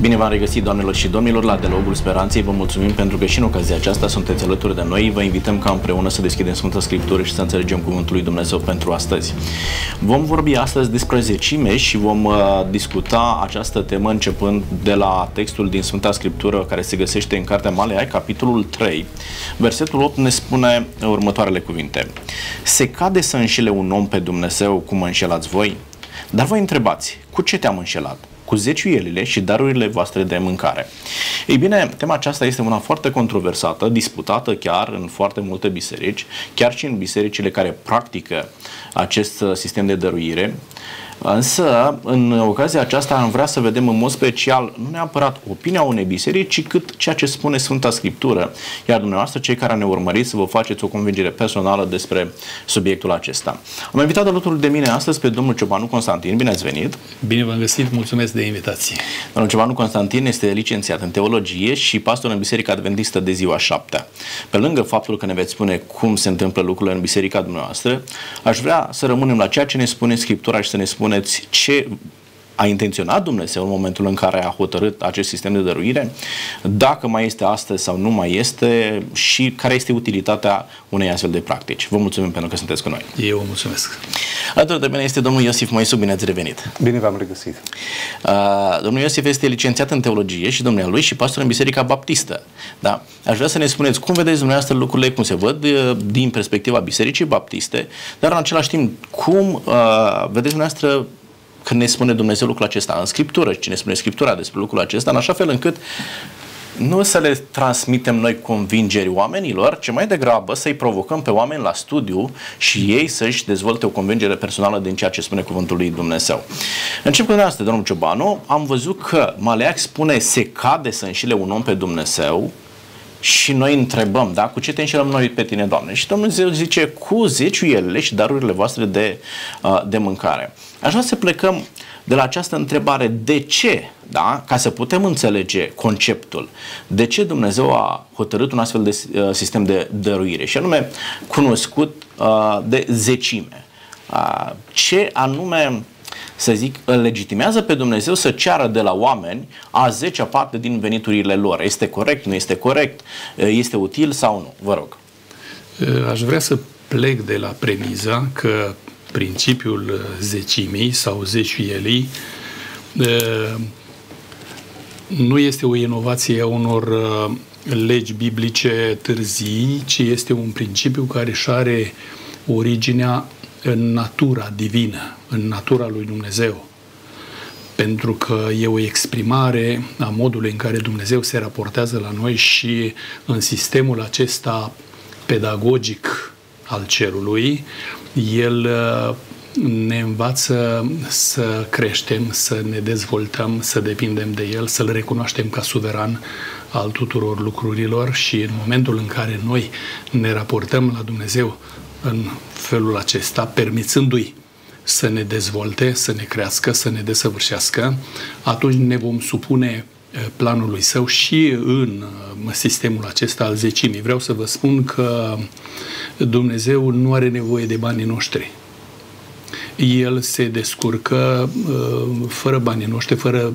Bine v-am regăsit, doamnelor și domnilor, la Dialogul Speranței. Vă mulțumim pentru că și în ocazia aceasta sunteți alături de noi. Vă invităm ca împreună să deschidem Sfânta Scriptură și să înțelegem Cuvântul lui Dumnezeu pentru astăzi. Vom vorbi astăzi despre zecime și vom uh, discuta această temă începând de la textul din Sfânta Scriptură care se găsește în Cartea Maleai, capitolul 3. Versetul 8 ne spune următoarele cuvinte. Se cade să înșele un om pe Dumnezeu cum înșelați voi? Dar voi întrebați, cu ce te-am înșelat? cu zeciuielile și darurile voastre de mâncare. Ei bine, tema aceasta este una foarte controversată, disputată chiar în foarte multe biserici, chiar și în bisericile care practică acest sistem de dăruire. Însă, în ocazia aceasta am vrea să vedem în mod special nu neapărat opinia unei biserici, ci cât ceea ce spune Sfânta Scriptură. Iar dumneavoastră, cei care ne urmăriți, să vă faceți o convingere personală despre subiectul acesta. Am invitat alături de mine astăzi pe domnul Ciobanu Constantin. Bine ați venit! Bine v-am găsit, mulțumesc de invitație. Domnul Ciobanu Constantin este licențiat în teologie și pastor în Biserica Adventistă de ziua șaptea. Pe lângă faptul că ne veți spune cum se întâmplă lucrurile în biserica dumneavoastră, aș vrea să rămânem la ceea ce ne spune Scriptura și să ne spune spuneți ce a intenționat Dumnezeu în momentul în care a hotărât acest sistem de dăruire, dacă mai este astăzi sau nu mai este și care este utilitatea unei astfel de practici. Vă mulțumim pentru că sunteți cu noi. Eu vă mulțumesc. Alături de mine este domnul Iosif Moisu, bine ați revenit. Bine v-am regăsit. Uh, domnul Iosif este licențiat în teologie și domnul lui și pastor în Biserica Baptistă. Da? Aș vrea să ne spuneți cum vedeți dumneavoastră lucrurile, cum se văd uh, din perspectiva Bisericii Baptiste, dar în același timp cum uh, vedeți dumneavoastră când ne spune Dumnezeu lucrul acesta în Scriptură și ne spune Scriptura despre lucrul acesta, în așa fel încât nu să le transmitem noi convingeri oamenilor, ci mai degrabă să-i provocăm pe oameni la studiu și ei să-și dezvolte o convingere personală din ceea ce spune Cuvântul lui Dumnezeu. Încep cu asta, domnul Ciobanu, am văzut că Maleac spune se cade să înșile un om pe Dumnezeu și noi întrebăm, da, cu ce te înșelăm noi pe tine, Doamne? Și Dumnezeu zice, cu zeciuielile și darurile voastre de, uh, de mâncare. Aș vrea să plecăm de la această întrebare, de ce, da, ca să putem înțelege conceptul, de ce Dumnezeu a hotărât un astfel de uh, sistem de dăruire, și anume cunoscut uh, de zecime. Ce anume să zic, îl legitimează pe Dumnezeu să ceară de la oameni a zecea parte din veniturile lor. Este corect, nu este corect, este util sau nu? Vă rog. Aș vrea să plec de la premiza că principiul zecimii sau zeciuielii nu este o inovație a unor legi biblice târzii, ci este un principiu care își are originea în natura divină, în natura lui Dumnezeu. Pentru că e o exprimare a modului în care Dumnezeu se raportează la noi și în sistemul acesta pedagogic al cerului, el uh, ne învață să creștem, să ne dezvoltăm, să depindem de el, să-l recunoaștem ca suveran al tuturor lucrurilor și în momentul în care noi ne raportăm la Dumnezeu în felul acesta, permițându-i să ne dezvolte, să ne crească, să ne desăvârșească, atunci ne vom supune planului său și în sistemul acesta al zecimii. Vreau să vă spun că Dumnezeu nu are nevoie de banii noștri. El se descurcă fără banii noștri, fără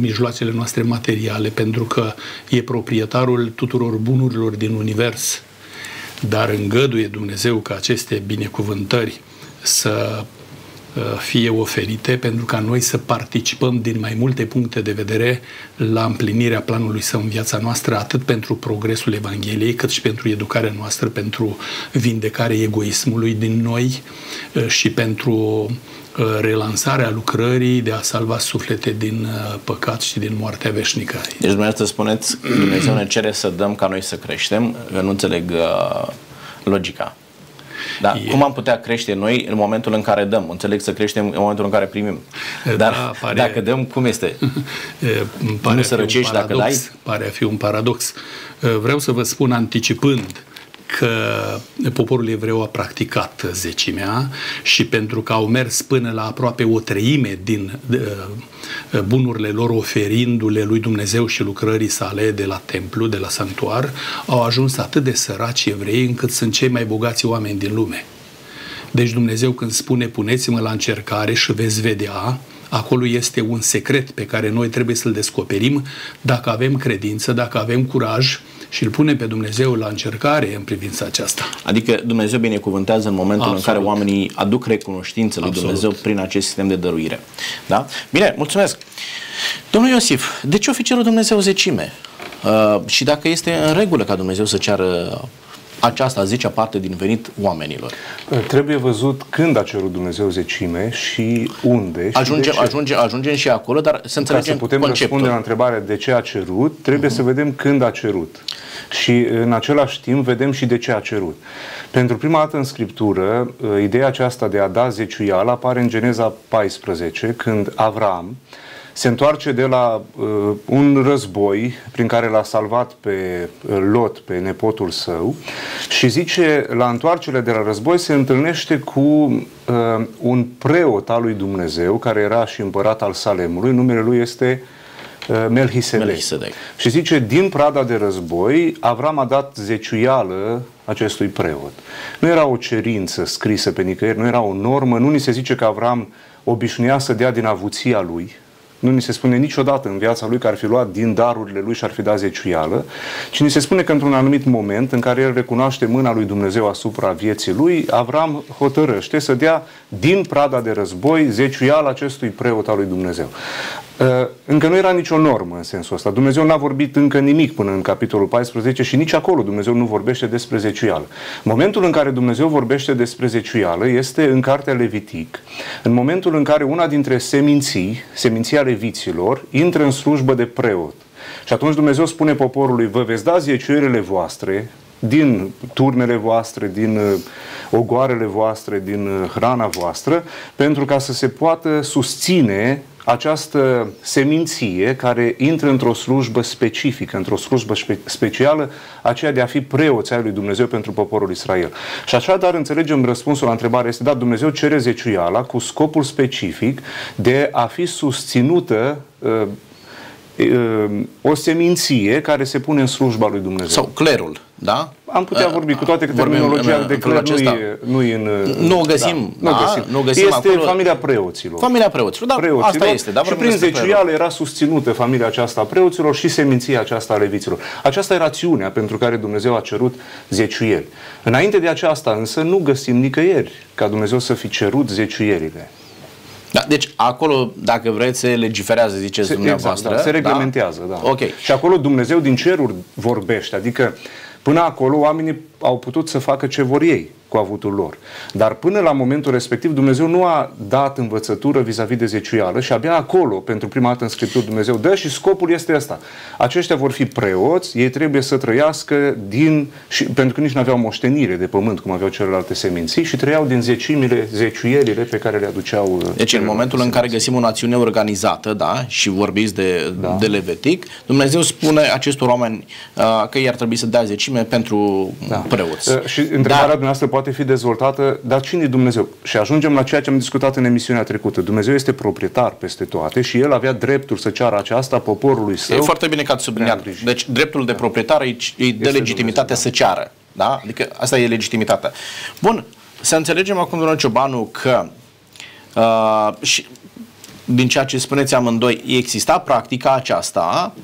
mijloacele noastre materiale, pentru că e proprietarul tuturor bunurilor din univers dar îngăduie Dumnezeu ca aceste binecuvântări să uh, fie oferite pentru ca noi să participăm din mai multe puncte de vedere la împlinirea planului său în viața noastră, atât pentru progresul Evangheliei, cât și pentru educarea noastră, pentru vindecarea egoismului din noi uh, și pentru Uh, relansarea lucrării de a salva suflete din uh, păcat și din moartea veșnică. Deci dumneavoastră spuneți, Dumnezeu ne cere să dăm ca noi să creștem, eu nu înțeleg uh, logica. Da. E... Cum am putea crește noi în momentul în care dăm? Înțeleg să creștem în momentul în care primim. Dar da, pare... dacă dăm, cum este? pare nu sărăcești dacă dai? Pare a fi un paradox. Vreau să vă spun anticipând că poporul evreu a practicat zecimea și pentru că au mers până la aproape o treime din bunurile lor oferindu-le lui Dumnezeu și lucrării sale de la templu, de la sanctuar, au ajuns atât de săraci evrei încât sunt cei mai bogați oameni din lume. Deci Dumnezeu când spune puneți-mă la încercare și veți vedea, acolo este un secret pe care noi trebuie să-l descoperim dacă avem credință, dacă avem curaj și îl punem pe Dumnezeu la încercare în privința aceasta. Adică Dumnezeu binecuvântează în momentul Absolut. în care oamenii aduc recunoștință lui Absolut. Dumnezeu prin acest sistem de dăruire. Da? Bine, mulțumesc! Domnul Iosif, de ce o fi cerut Dumnezeu zecime? Uh, și dacă este în regulă ca Dumnezeu să ceară aceasta zicea parte din venit oamenilor. Trebuie văzut când a cerut Dumnezeu zecime și unde. Și ajungem, ajunge, ajungem și acolo, dar să înțelegem Ca să putem conceptul. răspunde la întrebarea de ce a cerut, trebuie uh-huh. să vedem când a cerut. Și în același timp vedem și de ce a cerut. Pentru prima dată în Scriptură, ideea aceasta de a da zeciuială apare în Geneza 14, când Avram se întoarce de la uh, un război prin care l-a salvat pe uh, Lot, pe nepotul său și zice, la întoarcere de la război se întâlnește cu uh, un preot al lui Dumnezeu, care era și împărat al Salemului, numele lui este uh, Melchisedec. Melchisedec. Și zice, din prada de război, Avram a dat zeciuială acestui preot. Nu era o cerință scrisă pe nicăieri, nu era o normă, nu ni se zice că Avram obișnuia să dea din avuția lui, nu ni se spune niciodată în viața lui că ar fi luat din darurile lui și ar fi dat zeciuială, ci ni se spune că într-un anumit moment în care el recunoaște mâna lui Dumnezeu asupra vieții lui, Avram hotărăște să dea din prada de război zeciuială acestui preot al lui Dumnezeu. Uh, încă nu era nicio normă în sensul ăsta. Dumnezeu n-a vorbit încă nimic până în capitolul 14 și nici acolo Dumnezeu nu vorbește despre zeciuială. Momentul în care Dumnezeu vorbește despre zeciuială este în cartea Levitic, în momentul în care una dintre seminții, seminția leviților, intră în slujbă de preot. Și atunci Dumnezeu spune poporului, vă veți da zeciuielile voastre din turnele voastre, din uh, ogoarele voastre, din uh, hrana voastră, pentru ca să se poată susține această seminție care intră într-o slujbă specifică, într-o slujbă spe- specială, aceea de a fi preoți ai lui Dumnezeu pentru poporul Israel. Și așa, dar înțelegem răspunsul la întrebare este, da, Dumnezeu cere zeciuiala cu scopul specific de a fi susținută uh, uh, o seminție care se pune în slujba lui Dumnezeu. Sau clerul da? Am putea uh, vorbi, cu toate că terminologia în, de cler nu e, nu e în... Nu o găsim, da, nu, da, găsim. nu găsim Este acolo. familia preoților. Familia preoților, da, preoților, asta este. Da, și prin zeciuială era susținută familia aceasta a preoților și seminția aceasta a leviților. Aceasta e rațiunea pentru care Dumnezeu a cerut zeciuieli. Înainte de aceasta însă nu găsim nicăieri ca Dumnezeu să fi cerut zeciuierile. Da, deci acolo, dacă vreți, se legiferează, ziceți se, dumneavoastră. Exact, da, se reglementează, da? da. Ok. Și acolo Dumnezeu din ceruri vorbește, adică Până acolo oamenii au putut să facă ce vor ei cu avutul lor. Dar până la momentul respectiv Dumnezeu nu a dat învățătură vis-a-vis de zeciuială și abia acolo, pentru prima dată în Scriptură, Dumnezeu dă și scopul este ăsta. Aceștia vor fi preoți, ei trebuie să trăiască din, și, pentru că nici nu aveau moștenire de pământ cum aveau celelalte seminții și trăiau din zecimile, zeciuielile pe care le aduceau. Uh, deci în momentul în care găsim o națiune organizată, da, și vorbiți de, da. de Levitic, Dumnezeu spune acestor oameni uh, că ei ar trebui să dea zecime pentru da. preoți. Uh, și întrebarea Dar, dumneavoastră poate fi dezvoltată, dar cine e Dumnezeu? Și ajungem la ceea ce am discutat în emisiunea trecută. Dumnezeu este proprietar peste toate și el avea dreptul să ceară aceasta poporului său. E foarte bine că ați subliniat. Deci dreptul de proprietar îi dă legitimitatea să ceară. Da? Adică asta e legitimitatea. Bun, să înțelegem acum, domnul Ciobanu, că uh, și din ceea ce spuneți amândoi, exista practica aceasta,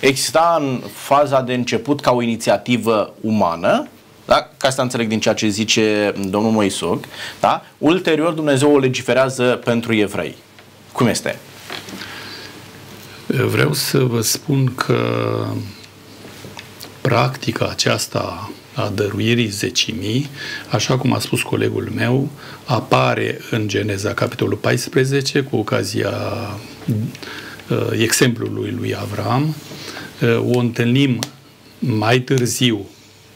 exista în faza de început ca o inițiativă umană, da? Ca să înțeleg din ceea ce zice domnul Moisoc, da? ulterior Dumnezeu o legiferează pentru evrei. Cum este? Vreau să vă spun că practica aceasta a dăruirii zecimii, așa cum a spus colegul meu, apare în Geneza, capitolul 14, cu ocazia uh, exemplului lui Avram. Uh, o întâlnim mai târziu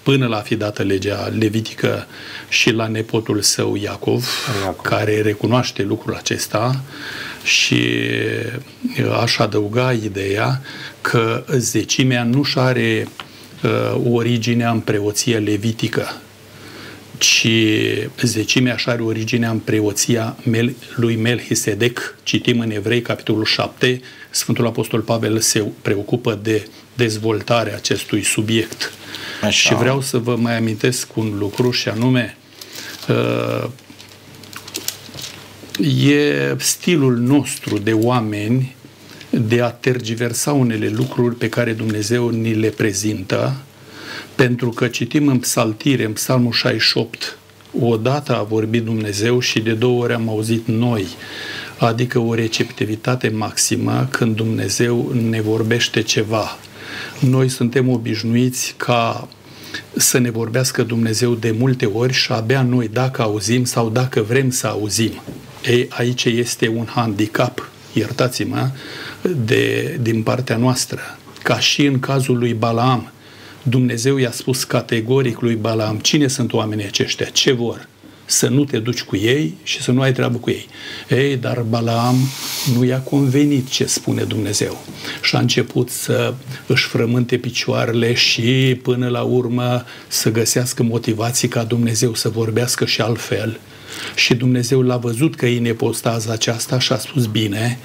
până la fi dată legea levitică și la nepotul său Iacov, Iacov. care recunoaște lucrul acesta și uh, aș adăuga ideea că zecimea nu și are uh, originea în preoție levitică, ci zecimea așa are originea în preoția lui Melchisedec. Citim în Evrei, capitolul 7, Sfântul Apostol Pavel se preocupă de dezvoltarea acestui subiect. Așa. Și vreau să vă mai amintesc un lucru și anume uh, e stilul nostru de oameni de a tergiversa unele lucruri pe care Dumnezeu ni le prezintă, pentru că citim în psaltire, în psalmul 68, odată a vorbit Dumnezeu și de două ori am auzit noi, adică o receptivitate maximă când Dumnezeu ne vorbește ceva. Noi suntem obișnuiți ca să ne vorbească Dumnezeu de multe ori și abia noi dacă auzim sau dacă vrem să auzim. Ei, aici este un handicap, iertați-mă, de, din partea noastră. Ca și în cazul lui Balaam, Dumnezeu i-a spus categoric lui Balaam cine sunt oamenii aceștia, ce vor, să nu te duci cu ei și să nu ai treabă cu ei. Ei, dar Balaam nu i-a convenit ce spune Dumnezeu și a început să își frământe picioarele și până la urmă să găsească motivații ca Dumnezeu să vorbească și altfel. Și Dumnezeu l-a văzut că e nepostaza aceasta și a spus bine,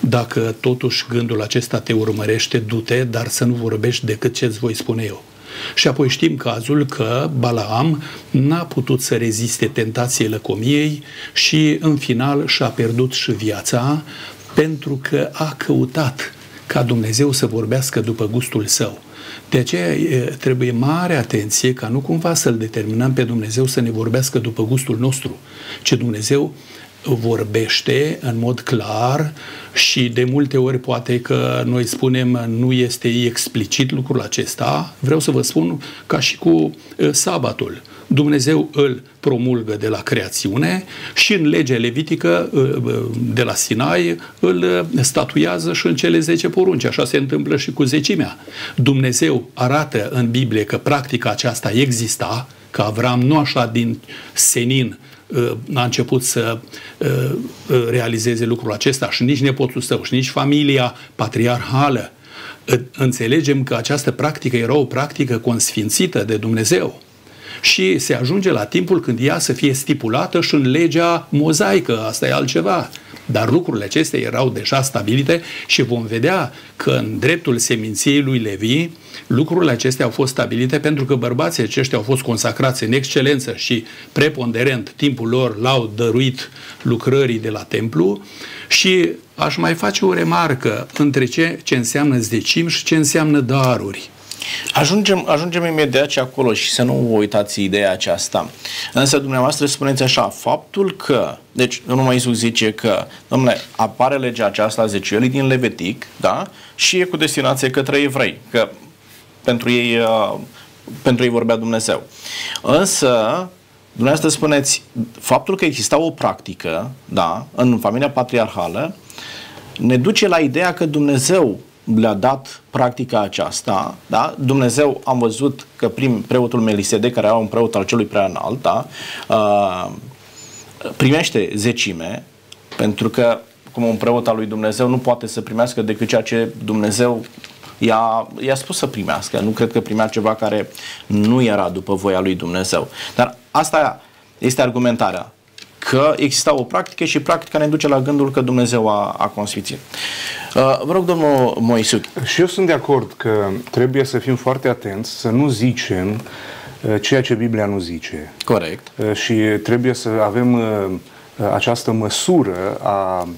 dacă totuși gândul acesta te urmărește, du-te, dar să nu vorbești decât ce-ți voi spune eu. Și apoi știm cazul că Balaam n-a putut să reziste tentației lăcomiei și în final și-a pierdut și viața pentru că a căutat ca Dumnezeu să vorbească după gustul său. De aceea trebuie mare atenție ca nu cumva să-L determinăm pe Dumnezeu să ne vorbească după gustul nostru, ci Dumnezeu vorbește în mod clar și de multe ori poate că noi spunem nu este explicit lucrul acesta. Vreau să vă spun ca și cu sabatul. Dumnezeu îl promulgă de la creațiune și în legea levitică de la Sinai îl statuiază și în cele 10 porunci. Așa se întâmplă și cu zecimea. Dumnezeu arată în Biblie că practica aceasta exista, că Avram nu așa din senin Uh, a început să uh, uh, realizeze lucrul acesta și nici nepotul său și nici familia patriarhală. Înțelegem că această practică era o practică consfințită de Dumnezeu și se ajunge la timpul când ea să fie stipulată și în legea mozaică, asta e altceva. Dar lucrurile acestea erau deja stabilite și vom vedea că în dreptul seminției lui Levi, lucrurile acestea au fost stabilite pentru că bărbații aceștia au fost consacrați în excelență și preponderent timpul lor l-au dăruit lucrării de la templu și aș mai face o remarcă între ce, ce înseamnă zdecim și ce înseamnă daruri. Ajungem, ajungem imediat și acolo și să nu uitați ideea aceasta. Însă dumneavoastră spuneți așa, faptul că, deci numai Iisus zice că, domnule, apare legea aceasta a zeciuielii din Levitic, da? Și e cu destinație către evrei, că pentru ei, uh, pentru ei vorbea Dumnezeu. Însă, dumneavoastră spuneți, faptul că exista o practică, da, în familia patriarhală, ne duce la ideea că Dumnezeu le-a dat practica aceasta, da? Dumnezeu am văzut că prim preotul Melisede, care era un preot al celui prea înalt, da? Uh, primește zecime, pentru că cum un preot al lui Dumnezeu nu poate să primească decât ceea ce Dumnezeu i-a, i-a spus să primească. Nu cred că primea ceva care nu era după voia lui Dumnezeu. Dar asta este argumentarea că exista o practică și practica ne duce la gândul că Dumnezeu a, a consfințit. Uh, vă rog, domnul Moisuc. Și eu sunt de acord că trebuie să fim foarte atenți, să nu zicem uh, ceea ce Biblia nu zice. Corect. Uh, și trebuie să avem această măsură a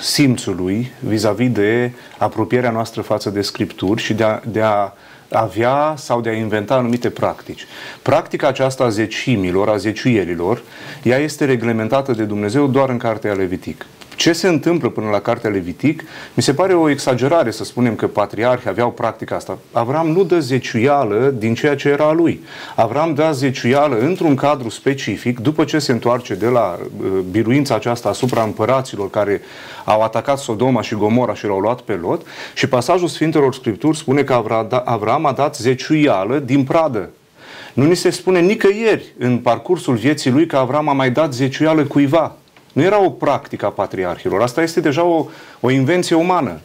simțului vis-a-vis de apropierea noastră față de Scripturi și de a, de a avea sau de a inventa anumite practici. Practica aceasta a zecimilor, a zeciuierilor, ea este reglementată de Dumnezeu doar în Cartea Levitic. Ce se întâmplă până la Cartea Levitic? Mi se pare o exagerare să spunem că patriarhii aveau practica asta. Avram nu dă zeciuială din ceea ce era a lui. Avram dă zeciuială într-un cadru specific, după ce se întoarce de la uh, biruința aceasta asupra împăraților care au atacat Sodoma și Gomora și l-au luat pe lot și pasajul Sfintelor Scripturi spune că Avram a dat zeciuială din pradă. Nu ni se spune nicăieri în parcursul vieții lui că Avram a mai dat zeciuială cuiva. Nu era o practică a patriarhilor. Asta este deja o, o invenție umană.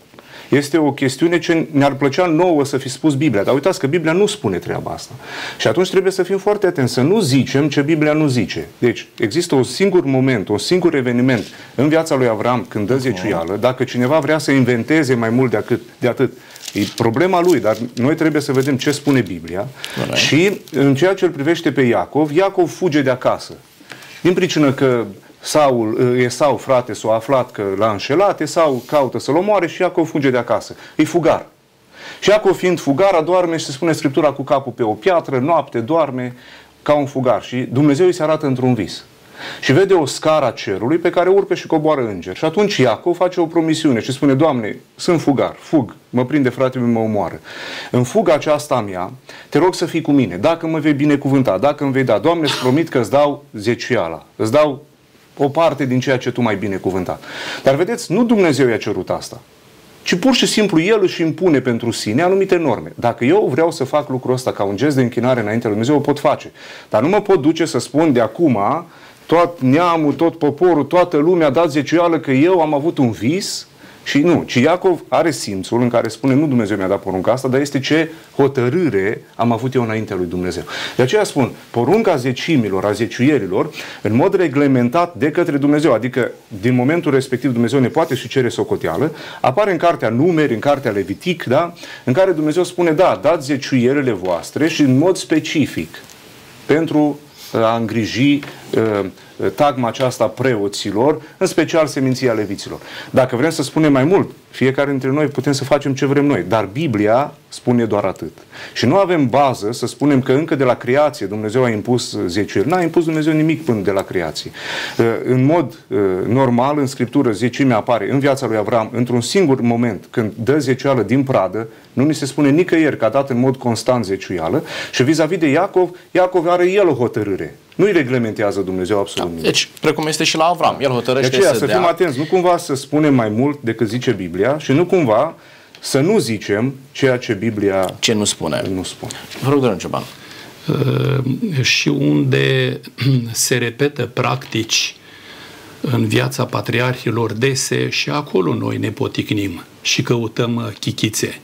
Este o chestiune ce ne-ar plăcea nouă să fi spus Biblia. Dar uitați că Biblia nu spune treaba asta. Și atunci trebuie să fim foarte atenți, să nu zicem ce Biblia nu zice. Deci, există un singur moment, un singur eveniment în viața lui Avram când dă zeciuială. Dacă cineva vrea să inventeze mai mult de atât, de atât E problema lui, dar noi trebuie să vedem ce spune Biblia. Și în ceea ce îl privește pe Iacov, Iacov fuge de acasă. Din pricină că Saul, Esau, frate, s-a aflat că l-a înșelat, Esau caută să-l omoare și Iacov fuge de acasă. E fugar. Și Iacov fiind fugar, adorme și se spune Scriptura cu capul pe o piatră, noapte, doarme ca un fugar. Și Dumnezeu îi se arată într-un vis. Și vede o scară a cerului pe care urcă și coboară înger. Și atunci Iacov face o promisiune și spune, Doamne, sunt fugar, fug, mă prinde fratele meu, mă omoară. În fuga aceasta a mea, te rog să fii cu mine, dacă mă vei binecuvânta, dacă îmi vei da, Doamne, îți promit că îți dau zeciuiala, îți dau o parte din ceea ce tu mai binecuvântat. Dar vedeți, nu Dumnezeu i-a cerut asta ci pur și simplu el își impune pentru sine anumite norme. Dacă eu vreau să fac lucrul ăsta ca un gest de închinare înainte lui Dumnezeu, o pot face. Dar nu mă pot duce să spun de acum tot neamul, tot poporul, toată lumea a dat zeciuială că eu am avut un vis și nu, ci Iacov are simțul în care spune nu Dumnezeu mi-a dat porunca asta, dar este ce hotărâre am avut eu înaintea lui Dumnezeu. De aceea spun, porunca zecimilor, a zeciuierilor, în mod reglementat de către Dumnezeu, adică din momentul respectiv Dumnezeu ne poate și cere socoteală, apare în cartea Numeri, în cartea Levitic, da? în care Dumnezeu spune, da, dați zeciuierile voastre și în mod specific pentru a îngriji uh, tagma aceasta preoților, în special seminția leviților. Dacă vrem să spunem mai mult, fiecare dintre noi putem să facem ce vrem noi, dar Biblia spune doar atât. Și nu avem bază să spunem că încă de la creație Dumnezeu a impus zeciuieli. N-a impus Dumnezeu nimic până de la creație. Uh, în mod uh, normal, în Scriptură, zeciumea apare în viața lui Avram într-un singur moment, când dă zeciuială din pradă, nu ni se spune nicăieri că a dat în mod constant zeciuială și vis-a-vis de Iacov, Iacov are el o hotărâre. Nu-i reglementează Dumnezeu absolut da. Deci, precum este și la Avram. El hotărăște de aceea, să, să dea... fim atenți. Nu cumva să spunem mai mult decât zice Biblia și nu cumva să nu zicem ceea ce Biblia ce nu spune. Nu spune. Vă rog, domnul Cioban. Uh, și unde se repetă practici în viața patriarhilor dese și acolo noi ne poticnim și căutăm uh, chichițe.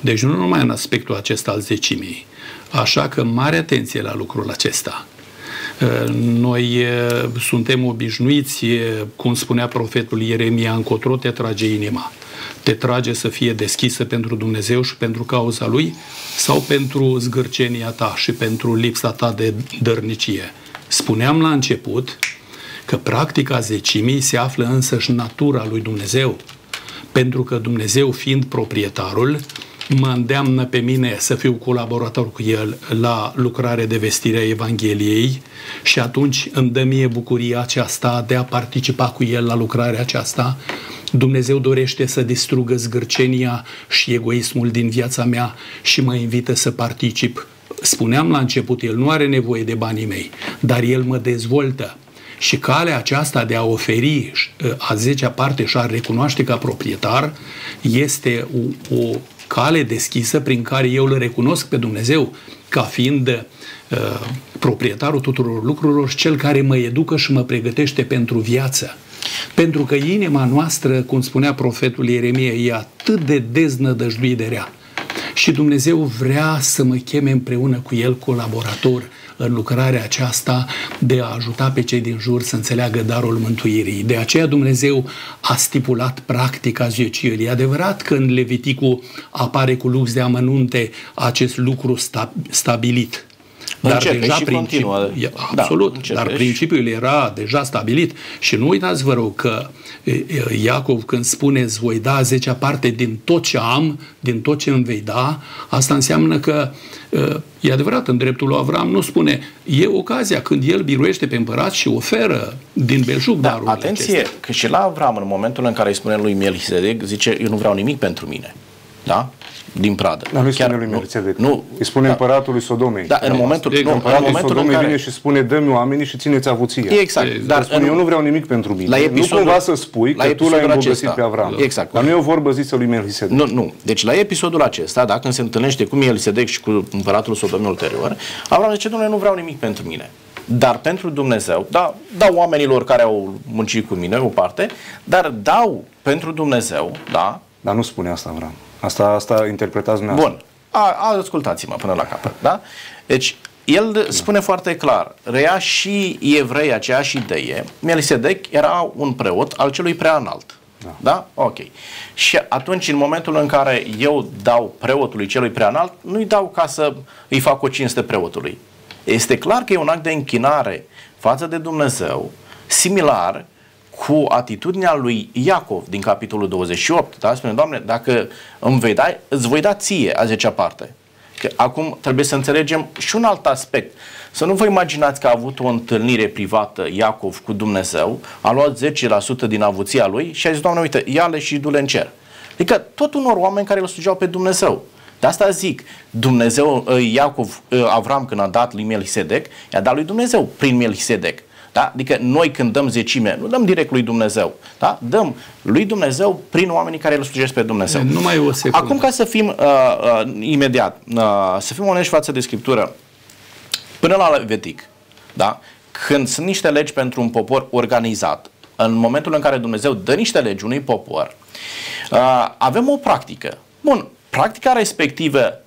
Deci nu numai în aspectul acesta al zecimii. Așa că mare atenție la lucrul acesta. Noi suntem obișnuiți, cum spunea profetul Ieremia, încotro te trage inima. Te trage să fie deschisă pentru Dumnezeu și pentru cauza Lui sau pentru zgârcenia ta și pentru lipsa ta de dărnicie. Spuneam la început că practica zecimii se află însăși natura lui Dumnezeu, pentru că Dumnezeu fiind proprietarul, mă îndeamnă pe mine să fiu colaborator cu el la lucrare de vestire a Evangheliei și atunci îmi dă mie bucuria aceasta de a participa cu el la lucrarea aceasta. Dumnezeu dorește să distrugă zgârcenia și egoismul din viața mea și mă invită să particip. Spuneam la început, el nu are nevoie de banii mei, dar el mă dezvoltă. Și calea aceasta de a oferi a zecea parte și a recunoaște ca proprietar este o, o cale deschisă prin care eu îl recunosc pe Dumnezeu ca fiind uh, proprietarul tuturor lucrurilor și cel care mă educă și mă pregătește pentru viață. Pentru că inima noastră, cum spunea profetul Ieremie, e atât de deznădăjduit de rea. Și Dumnezeu vrea să mă cheme împreună cu El colaborator în lucrarea aceasta de a ajuta pe cei din jur să înțeleagă darul mântuirii. De aceea Dumnezeu a stipulat practica zeciuirii. E adevărat că în Leviticul apare cu lux de amănunte acest lucru sta- stabilit. Dar începe deja și principiul, continuă. Da, absolut, da, dar principiul era deja stabilit și nu uitați vă rog că Iacov când spune îți voi da zecea parte din tot ce am, din tot ce îmi vei da, asta înseamnă că e adevărat, în dreptul lui Avram nu spune, e ocazia când el biruiește pe împărat și oferă din belșug da, darul Atenție, acestea. că și la Avram, în momentul în care îi spune lui Melchisedec, zice, eu nu vreau nimic pentru mine. Da? Din pradă. Dar nu îi spune lui Melchizedec. Nu, îi spune da. împăratului Sodomei. Da, în momentul, nu, împăratul în momentul Sodomei în care... vine și spune dă-mi oamenii și țineți avuția. Exact. E, dar spune, în... eu nu vreau nimic pentru mine. La episodul, nu cumva să spui că tu l-ai îmbogățit pe Avram. Exact. Dar nu e o vorbă zisă lui Melchizedec. Nu, nu. Deci la episodul acesta, dacă se întâlnește cu Melchizedec și cu împăratul Sodomei ulterior, Avram zice, nu vreau nimic pentru mine. Dar pentru Dumnezeu, da, dau oamenilor care au muncit cu mine o parte, dar dau pentru Dumnezeu, da? Dar nu spune asta, Avram. Asta, asta interpretați dumneavoastră. Bun. A, ascultați-mă până la capăt. Da? Deci, el da. spune foarte clar, reia și evrei aceeași idee. Melchizedec era un preot al celui prea înalt. Da. da? Ok. Și atunci, în momentul în care eu dau preotului celui prea înalt, nu-i dau ca să îi fac o cinste preotului. Este clar că e un act de închinare față de Dumnezeu, similar cu atitudinea lui Iacov din capitolul 28. Da? Spune, Doamne, dacă îmi vei da, îți voi da ție a zecea parte. Că acum trebuie să înțelegem și un alt aspect. Să nu vă imaginați că a avut o întâlnire privată Iacov cu Dumnezeu, a luat 10% din avuția lui și a zis, Doamne, uite, ia-le și du-le în cer. Adică tot unor oameni care îl slujeau pe Dumnezeu. De asta zic, Dumnezeu, ă, Iacov, ă, Avram când a dat lui Melchisedec, i-a dat lui Dumnezeu prin Melchisedec. Da? Adică noi când dăm zecime, nu dăm direct lui Dumnezeu, da? dăm lui Dumnezeu prin oamenii care îl slujesc pe Dumnezeu. Numai o secundă. Acum ca să fim uh, uh, imediat, uh, să fim onești față de Scriptură, până la Levitic, da? când sunt niște legi pentru un popor organizat, în momentul în care Dumnezeu dă niște legi unui popor, uh, avem o practică. Bun, practica respectivă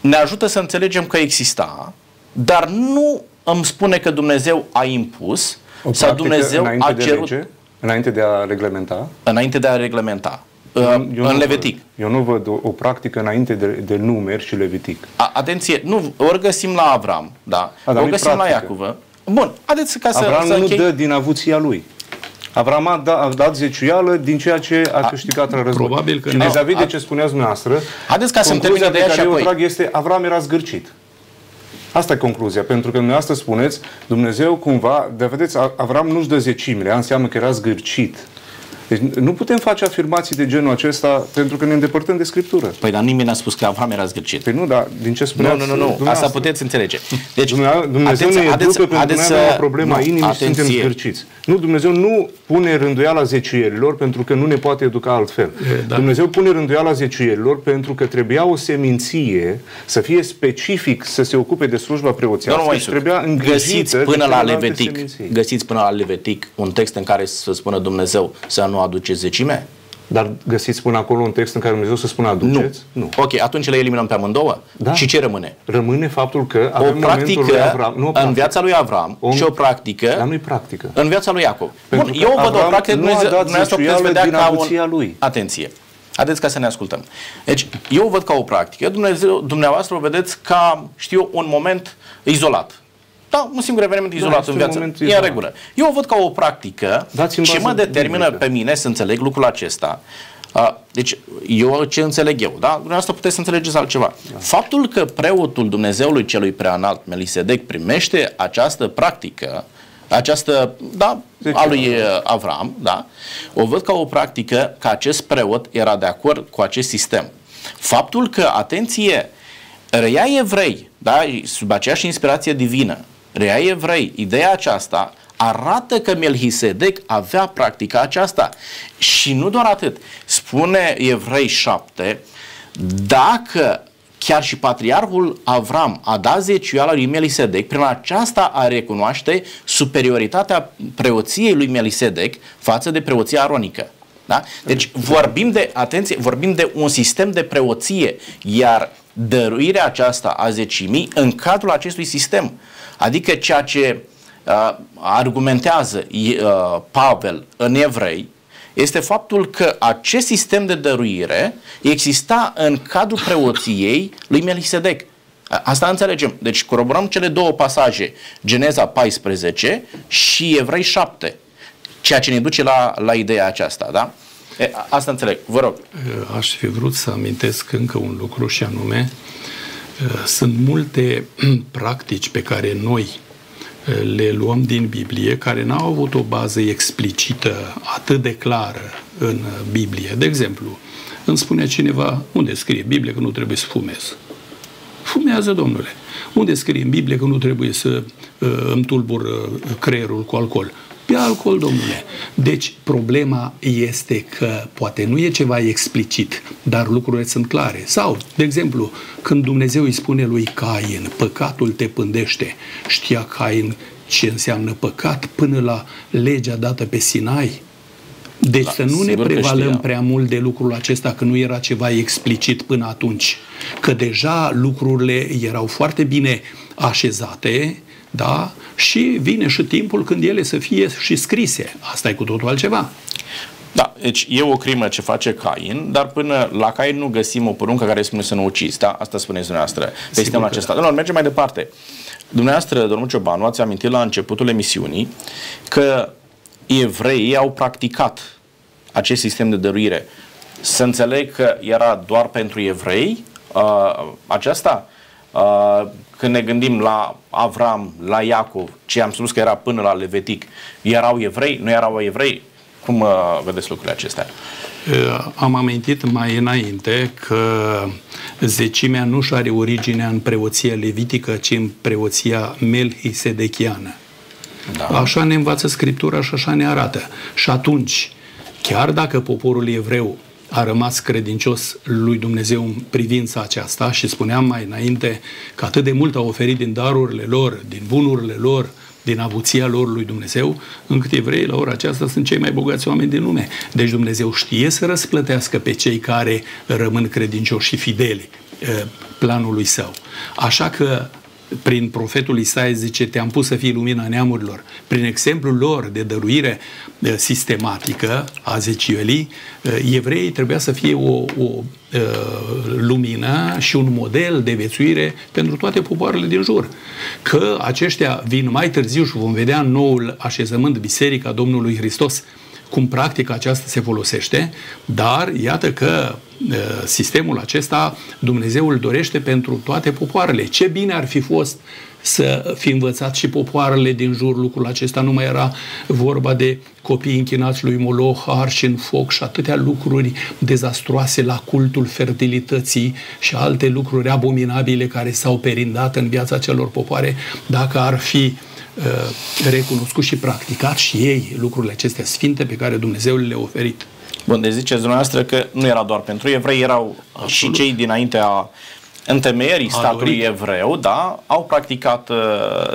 ne ajută să înțelegem că exista, dar nu îmi spune că Dumnezeu a impus O sau practică Dumnezeu înainte a de cerut lege, înainte de a reglementa. înainte de a reglementa. Eu Uh, nu în văd- Levitic. Eu nu văd o, o practică înainte de, de numeri și Levitic. A, atenție, nu, ori găsim la Avram, da, A, dar ori nu-i găsim la practică. Iacovă. Bun, haideți ca să, Avram să nu închei. dă din avuția lui. Avram a, da, a dat zeciuială din ceea ce a câștigat la război. probabil că și nu. vis-a-vis de A- ce spuneați dumneavoastră, Haideți ca să-mi concluzia termin pe ideea care și eu o apoi. trag este Avram era zgârcit. Asta e concluzia, pentru că dumneavoastră spuneți, Dumnezeu cumva, de vedeți, A- Avram nu-și dă zecimile, aia înseamnă că era zgârcit. Deci nu putem face afirmații de genul acesta pentru că ne îndepărtăm de Scriptură. Păi, dar nimeni n-a spus că Avram era zgârcit. Păi nu, dar din ce Nu, spuneați nu, nu, nu. Asta dumneavoastră? puteți înțelege. Deci, Dumnezeu, Dumnezeu ne educă pentru că noi avem o problemă a inimii și suntem atenție. zgârciți. Nu, Dumnezeu nu pune rânduiala zeciuierilor pentru că nu ne poate educa altfel. da. Dumnezeu pune rânduiala zeciuierilor pentru că trebuia o seminție să fie specific să se ocupe de slujba Domnul preoțească și Moisu, trebuia îngrijită găsiți de până la celelalte Levitic, seminții. găsiți până la Levitic un text în care să spună Dumnezeu să nu aduceți zecime? Dar găsiți până acolo un text în care Dumnezeu să spună aduceți? Nu. Ok, atunci le eliminăm pe amândouă? Da. Și ce rămâne? Rămâne faptul că O avem momentul practică lui Avram. Nu o în practică. viața lui Avram O- și o practică Dar nu-i practică. în viața lui Iacov. Pentru Bun, că eu văd o Avram practică, nu a Dumnezeu, dat dumneavoastră o puteți zeciuială vedea din ca un... avuția lui. Atenție. Haideți ca să ne ascultăm. Deci, eu o văd ca o practică, Dumnezeu, dumneavoastră o vedeți ca, știu, un moment izolat. Da, un singur eveniment izolat este în un viață. moment E în izolat. regulă. Eu o văd ca o practică Dați-mi și bază mă determină biblică. pe mine să înțeleg lucrul acesta. A, Deci, eu ce înțeleg eu, da? Dumneavoastră puteți să înțelegeți altceva. Faptul că preotul Dumnezeului celui preanalt, Melisedec, primește această practică, această, da, Deci, a lui uh, Avram, da, o văd ca o practică că acest preot era de acord cu acest sistem. Faptul că, atenție, reia evrei, da, sub aceeași inspirație divină, reia evrei, ideea aceasta arată că Melchisedec avea practica aceasta. Și nu doar atât. Spune Evrei 7, dacă chiar și patriarhul Avram a dat zeciuiala lui Melisedec, prin aceasta a recunoaște superioritatea preoției lui Melisedec față de preoția aronică. Da? Deci vorbim de, atenție, vorbim de un sistem de preoție, iar dăruirea aceasta a zecimii în cadrul acestui sistem. Adică ceea ce uh, argumentează uh, Pavel în evrei, este faptul că acest sistem de dăruire exista în cadrul preoției lui Melisedec. A- Asta înțelegem. Deci coroborăm cele două pasaje, Geneza 14 și Evrei 7, ceea ce ne duce la, la ideea aceasta, da? E, a- asta înțeleg. Vă rog. Aș fi vrut să amintesc încă un lucru și anume, sunt multe practici pe care noi le luăm din Biblie, care n-au avut o bază explicită atât de clară în Biblie. De exemplu, îmi spune cineva, unde scrie Biblie că nu trebuie să fumez? Fumează, domnule. Unde scrie în Biblie că nu trebuie să uh, îmi tulbur uh, creierul cu alcool? Pe alcool, domnule. Deci, problema este că poate nu e ceva explicit, dar lucrurile sunt clare. Sau, de exemplu, când Dumnezeu îi spune lui Cain, păcatul te pândește, știa Cain ce înseamnă păcat până la legea dată pe Sinai? Deci Da, să nu ne sigur că prevalăm știa. prea mult de lucrul acesta, că nu era ceva explicit până atunci. Că deja lucrurile erau foarte bine așezate, da? Și vine și timpul când ele să fie și scrise. Asta e cu totul altceva. Da, deci e o crimă ce face Cain, dar până la Cain nu găsim o poruncă care spune să nu ucizi, da? Asta spuneți dumneavoastră pe sistemul că acesta. Nu, mergem mai departe. Dumneavoastră, domnul Ciobanu, ați amintit la începutul emisiunii că evreii au practicat acest sistem de dăruire. Să înțeleg că era doar pentru evrei uh, aceasta? Uh, când ne gândim la Avram, la Iacov, ce am spus că era până la Levitic, erau evrei, nu erau evrei? Cum uh, vedeți lucrurile acestea? Uh, am amintit mai înainte că zecimea nu și are originea în preoția levitică, ci în preoția melchisedechiană. Da. Așa ne învață Scriptura și așa ne arată. Și atunci, chiar dacă poporul evreu a rămas credincios lui Dumnezeu în privința aceasta și spuneam mai înainte că atât de mult au oferit din darurile lor, din bunurile lor, din avuția lor lui Dumnezeu, încât evreii la ora aceasta sunt cei mai bogați oameni din lume. Deci Dumnezeu știe să răsplătească pe cei care rămân credincioși și fideli eh, planului său. Așa că prin profetul Isaia zice, te-am pus să fii lumina neamurilor. Prin exemplul lor de dăruire sistematică a zeciuelii, evreii trebuia să fie o, o lumină și un model de vețuire pentru toate popoarele din jur. Că aceștia vin mai târziu și vom vedea noul așezământ Biserica Domnului Hristos, cum practica aceasta se folosește, dar iată că sistemul acesta Dumnezeu îl dorește pentru toate popoarele. Ce bine ar fi fost să fi învățat și popoarele din jur lucrul acesta. Nu mai era vorba de copii închinați lui Moloch, arși în foc și atâtea lucruri dezastroase la cultul fertilității și alte lucruri abominabile care s-au perindat în viața celor popoare, dacă ar fi uh, Uh, recunoscut și practicat și ei lucrurile acestea sfinte pe care Dumnezeu le-a oferit. Bun, deci ziceți dumneavoastră că nu era doar pentru evrei, erau Absolut. și cei dinaintea întemeierii statului evreu, da, au practicat uh,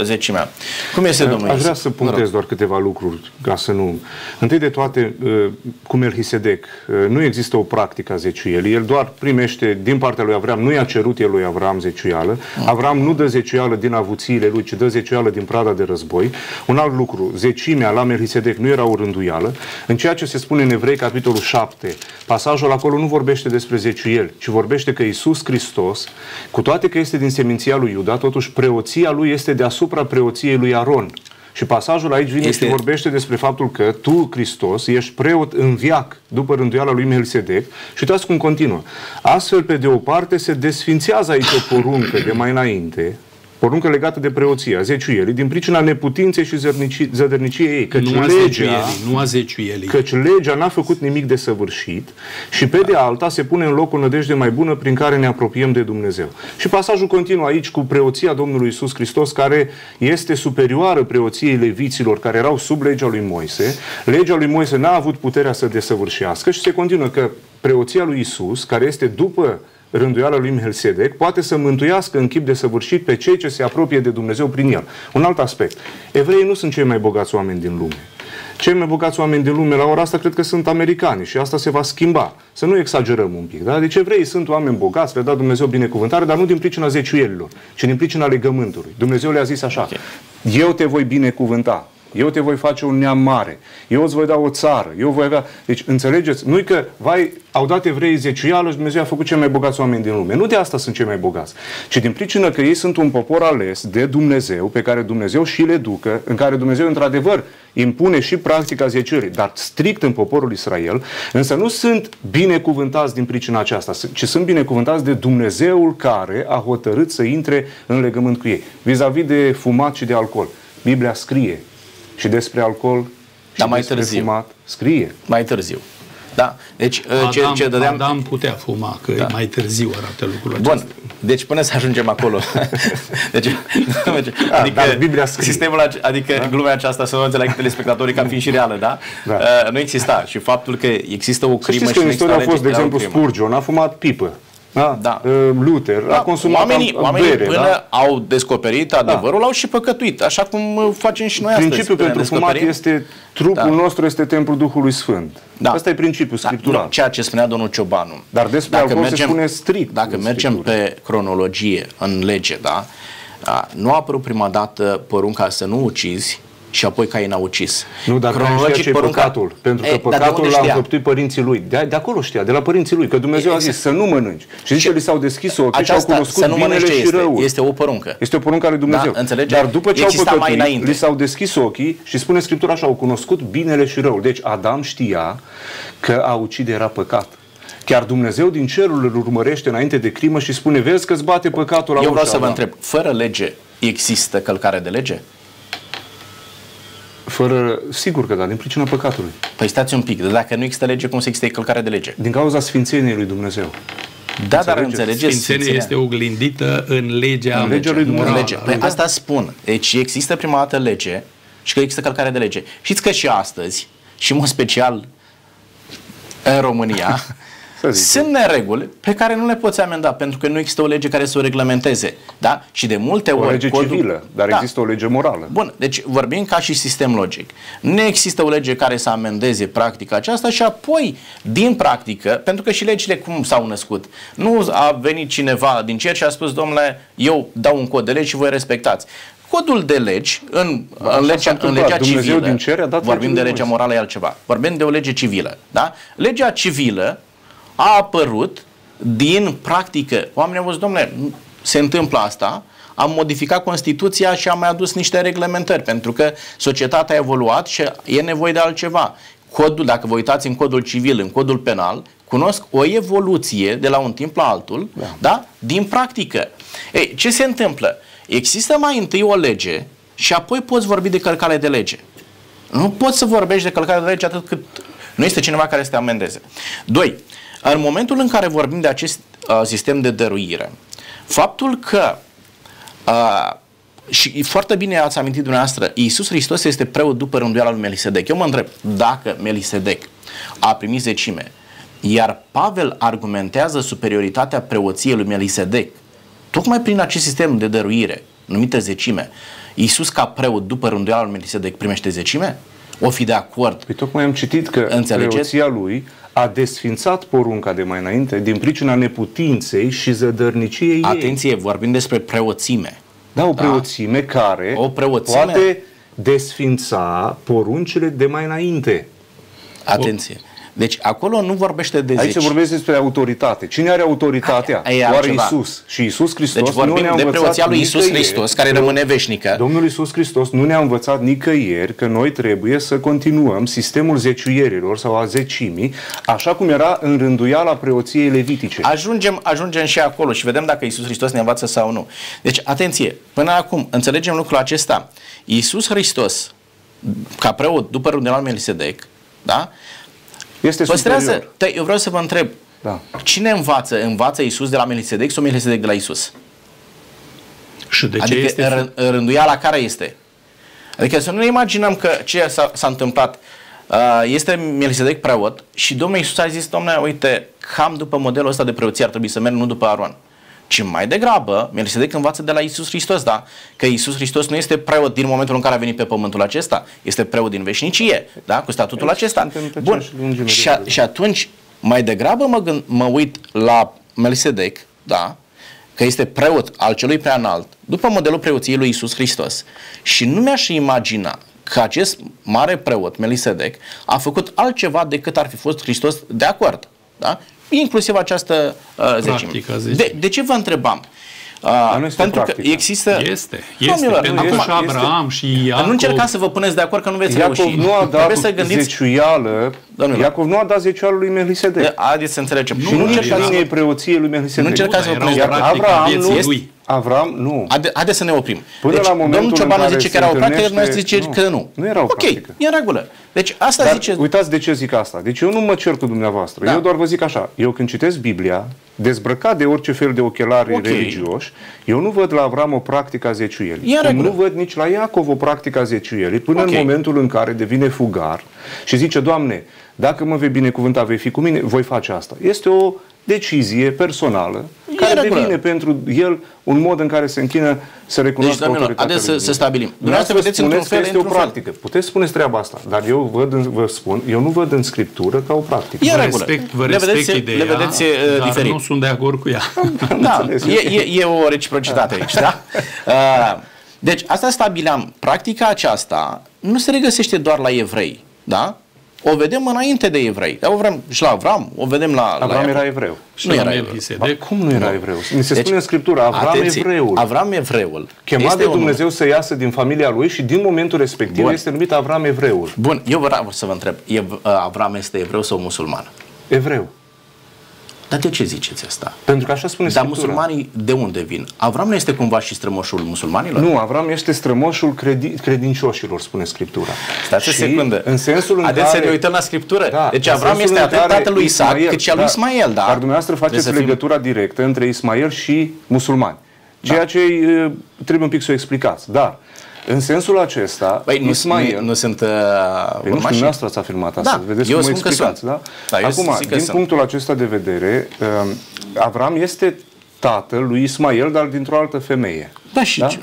zecimea. Cum este, domnul Aș vrea să punctez doar câteva lucruri, ca să nu... Întâi de toate, uh, cu Melchisedec, uh, nu există o practică a zeciuielii, el doar primește din partea lui Avram, nu i-a cerut el lui Avram zeciuială, mm. Avram nu dă zeciuială din avuțiile lui, ci dă zeciuială din prada de război. Un alt lucru, zecimea la Melchisedec nu era o rânduială. În ceea ce se spune în Evrei, capitolul 7, pasajul acolo nu vorbește despre zeciuieli, ci vorbește că Isus Hristos cu toate că este din seminția lui Iuda, totuși preoția lui este deasupra preoției lui Aron. Și pasajul aici vine este... și vorbește despre faptul că tu, Hristos, ești preot în viac după rânduiala lui Melchizedec și uitați cum continuă. Astfel, pe de o parte, se desfințează aici o poruncă de mai înainte, poruncă legată de preoția, zeciuielii, din pricina neputinței și zădărniciei ei. Căci nu legea, nu a zeciuielii. Căci legea n-a făcut nimic de săvârșit și pe de alta se pune în loc o nădejde mai bună prin care ne apropiem de Dumnezeu. Și pasajul continuă aici cu preoția Domnului Isus Hristos, care este superioară preoției leviților care erau sub legea lui Moise. Legea lui Moise n-a avut puterea să desăvârșească și se continuă că preoția lui Isus, care este după rânduiala lui Melchizedek, poate să mântuiască în chip de săvârșit pe cei ce se apropie de Dumnezeu prin el. Un alt aspect. Evreii nu sunt cei mai bogați oameni din lume. Cei mai bogați oameni din lume la ora asta cred că sunt americani și asta se va schimba. Să nu exagerăm un pic. Da? Deci evreii sunt oameni bogați, le-a dat Dumnezeu binecuvântare, dar nu din pricina zeciuielilor, ci din pricina legământului. Dumnezeu le-a zis așa, okay. eu te voi binecuvânta eu te voi face un neam mare, eu îți voi da o țară, eu voi avea... Deci, înțelegeți? Nu-i că, vai, au dat evrei zeciuială și Dumnezeu a făcut cei mai bogați oameni din lume. Nu de asta sunt cei mai bogați, ci din pricină că ei sunt un popor ales de Dumnezeu, pe care Dumnezeu și le ducă, în care Dumnezeu, într-adevăr, impune și practica zeciuirii, dar strict în poporul Israel, însă nu sunt binecuvântați din pricina aceasta, ci sunt binecuvântați de Dumnezeul care a hotărât să intre în legământ cu ei. Vis-a-vis de fumat și de alcool. Biblia scrie și despre alcool și mai despre târziu. fumat scrie. Mai târziu. Da. Deci Adam, ce, ce dădeam... Adam putea fuma, că da. mai târziu arată lucrul Bun. acesta. Deci până să ajungem acolo. deci, da, adică dar Biblia scrie. sistemul, adică da? glumea aceasta să nu înțeleagă telespectatorii ca fiind și reală, da? da. Uh, nu exista. Și faptul că există o crimă Să știți că în istorie a fost, de exemplu, Spurgeon a fumat pipă. Da? da. Uh, Luther da. a consumat oamenii, oamenii bere, până da? au descoperit adevărul, da. au și păcătuit, așa cum facem și noi Principiul astăzi. pentru fumat este trupul da. nostru este templul Duhului Sfânt. Da. Asta e principiul da. scriptural. Nu, ceea ce spunea domnul Ciobanu. Dar despre dacă mergem, se spune strict. Dacă mergem pe cronologie, în lege, da, nu a apărut prima dată porunca să nu ucizi, și apoi Cain a ucis. Nu, dar Cronologic, știa ce porunca... păcatul. Pentru că e, păcatul l-a înfăptuit părinții lui. De, de acolo știa, de la părinții lui. Că Dumnezeu exact. a zis să nu mănânci. Și zice, li s-au deschis ochii și au cunoscut să nu binele și este, răul. Este o poruncă. Este o poruncă ale Dumnezeu. Da, înțelege? Dar după ce Exista au păcătuit, li s-au deschis ochii și spune Scriptura așa, au cunoscut binele și răul. Deci Adam știa că a ucide era păcat. Chiar Dumnezeu din cerul îl urmărește înainte de crimă și spune, vezi că îți bate păcatul la Eu vreau să vă întreb, fără lege există călcare de lege? Fără, sigur că da, din pricina păcatului. Păi stați un pic, dacă nu există lege, cum se există călcare de lege? Din cauza sfințeniei lui Dumnezeu. Da, dar înțelegeți? Sfințenia este oglindită în legea, în legea lui Dumnezeu. În lege. Păi asta spun. Deci există prima dată lege și că există călcare de lege. Știți că și astăzi, și în mod special în România, sunt nereguli pe care nu le poți amenda pentru că nu există o lege care să o reglementeze. Da? Și de multe o ori... O lege codul... civilă, dar da. există o lege morală. Bun, deci vorbim ca și sistem logic. Nu există o lege care să amendeze practica aceasta și apoi, din practică, pentru că și legile cum s-au născut, nu a venit cineva din cer și a spus, domnule, eu dau un cod de legi și voi respectați. Codul de legi, în, în, legea, în legea civilă, din cer a dat vorbim de legea morală e altceva, vorbim de o lege civilă. Da? Legea civilă a apărut din practică. Oamenii au zis, domnule, se întâmplă asta, am modificat Constituția și am mai adus niște reglementări, pentru că societatea a evoluat și e nevoie de altceva. Codul, dacă vă uitați în codul civil, în codul penal, cunosc o evoluție de la un timp la altul, da, da? din practică. Ei, ce se întâmplă? Există mai întâi o lege și apoi poți vorbi de călcare de lege. Nu poți să vorbești de călcare de lege atât cât nu este cineva care să te amendeze. Doi, în momentul în care vorbim de acest uh, sistem de dăruire, faptul că uh, și foarte bine ați amintit dumneavoastră, Iisus Hristos este preot după rânduiala lui Melisedec. Eu mă întreb, dacă Melisedec a primit zecime, iar Pavel argumentează superioritatea preoției lui Melisedec, tocmai prin acest sistem de dăruire, numită zecime, Iisus ca preot după rânduiala lui Melisedec primește zecime? O fi de acord? Păi tocmai am citit că Înțelegeți? preoția lui a desfințat porunca de mai înainte din pricina neputinței și zădărniciei Atenție, ei. vorbim despre preoțime. Da, o da? preoțime da? care o preoțime... poate desfința poruncile de mai înainte. Atenție. Deci acolo nu vorbește de Aici se vorbește despre autoritate. Cine are autoritatea? Aia, Oare Isus. Și Isus Hristos deci vorbim nu ne-a de preoția lui Isus Hristos, care rămâne veșnică. Domnul Isus Hristos nu ne-a învățat nicăieri că noi trebuie să continuăm sistemul zeciuierilor sau a zecimii, așa cum era în rânduiala preoției levitice. Ajungem, ajungem și acolo și vedem dacă Isus Hristos ne învață sau nu. Deci, atenție, până acum, înțelegem lucrul acesta. Isus Hristos, ca preot după rânduiala Melisedec, da? Este Păstrează. superior. Te, eu vreau să vă întreb. Da. Cine învață? Învață Isus de la Melisedec sau Melisedec de la Isus? Și de ce adică este? rânduiala care este? Adică să nu ne imaginăm că ce s-a, s-a întâmplat uh, este Melisedec preot și Domnul Isus a zis, domnule, uite, cam după modelul ăsta de preoție ar trebui să merg, nu după Aron ci mai degrabă, Melchisedec învață de la Isus Hristos, da? Că Isus Hristos nu este preot din momentul în care a venit pe pământul acesta, este preot din veșnicie, da? Cu statutul Aici acesta. Bun. Și, a, și atunci, mai degrabă mă, gând, mă uit la Melchisedec, da? Că este preot al celui prea înalt, după modelul preoției lui Isus Hristos. Și nu mi-aș imagina că acest mare preot, Melisedec, a făcut altceva decât ar fi fost Hristos de acord. Da? Inclusiv această uh, zecime. De, de ce vă întrebam? Uh, nu pentru că există... Este, este. Domnilor, pentru că și Abraham este, și Iacov... Nu încercați să vă puneți de acord că nu veți Iacov reuși. nu a dat să gândiți... zeciuială, Domnule, Iacov nu a dat zeciuială lui Melisedec. Haideți să înțelegem. Și nu, nu încercați să preoției lui Melisedec. Nu încercați să vă puneți de acord. Abraham nu... Este, Avram, nu. Haideți Haide să ne oprim. Până deci, la momentul domnul Ciobanu zice că era o practică, noi zice nu, că nu. Nu era o ok, practică. e în regulă. Deci asta Dar zice... uitați de ce zic asta. Deci eu nu mă cer cu dumneavoastră. Da. Eu doar vă zic așa. Eu când citesc Biblia, dezbrăcat de orice fel de ochelari okay. religioși, eu nu văd la Avram o practică a zeciuielii. Cum nu văd nici la Iacov o practică a zeciuielii, până okay. în momentul în care devine fugar și zice, Doamne, dacă mă vei binecuvânta, vei fi cu mine, voi face asta. Este o decizie personală e care regulă. devine pentru el un mod în care se închină să recunoască deci, autoritatea. să, să stabilim. Dumneavoastră vedeți într-un fel, este o practică. Fel. Puteți spuneți treaba asta, dar eu văd, vă spun, eu nu văd în scriptură ca o practică. E vă respect, vă respect le vedeți, ideea, le vedeți uh, dar diferit. nu sunt de acord cu ea. da, e, e, e o reciprocitate aici, da? Uh, deci, asta stabileam. Practica aceasta nu se regăsește doar la evrei, da? O vedem înainte de evrei. O vrem și la Avram, o vedem la... Avram la era evreu. Și Nu la era Melchisedec. Ba, cum nu era evreu? Ni se Deci, spune în Scriptură, Avram atenție, evreul. Avram evreul. Chemat Este de un nume. Dumnezeu să iasă din familia lui și din momentul respectiv Bun. este numit Avram evreul. Bun, eu vreau să vă întreb, e, Avram este evreu sau musulman? Evreu. Dar de ce ziceți asta? Pentru că așa spune Dar Scriptura. musulmanii de unde vin? Avram nu este cumva și strămoșul musulmanilor? Nu, Avram este strămoșul credi- credincioșilor, spune Scriptura. Stați o Și secundă. În sensul în Haideți care... să ne uităm la Scriptură. Da, deci în Avram sensul este în atât care tatăl lui Isaac, Ismael- cât și al lui Ismael, da? Dar dumneavoastră faceți Trebuie să fim- legătura directă între Ismael și musulmani. Ceea ce e, trebuie un pic să o explicați. Dar, în sensul acesta, Băi, nu, Ismael... nu, nu sunt uh, Păi nu știu, urmașii? dumneavoastră ați afirmat asta. Da, Vedeți eu cum o spun că explicați, sunt. da? Da, eu Acum, zic că din sunt. punctul acesta de vedere, um, Avram este tatăl lui Ismael, dar dintr-o altă femeie. Da, și Da? ce-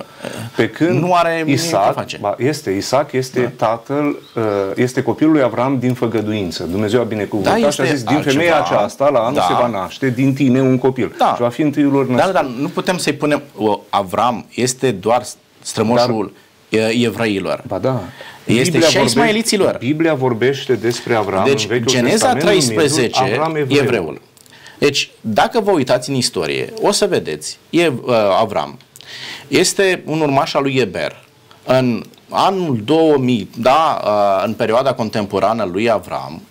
Pe când Nu are nimic de Isaac, face. ba, este, Isaac este da. tatăl, uh, este copilul lui Avram din făgăduință. Dumnezeu a binecuvântat Da, și a este zis, din altceva. femeia aceasta, la anul Da. se va naște, din tine un copil. Da. Și va fi întâiul lor Dar, născut. dar nu putem să-i punem... O, Avram este doar strămoșul e- evreilor. Ba da. Este și a ismaeliților. Biblia vorbește despre Avram Deci, în Vechiul Geneza Testament, 13, numindu-l Avram evreul. evreul. Deci, dacă vă uitați în istorie, o să vedeți, e, uh, Avram este un urmaș al lui Eber. În anul 2000, da, uh, în perioada contemporană lui Avram,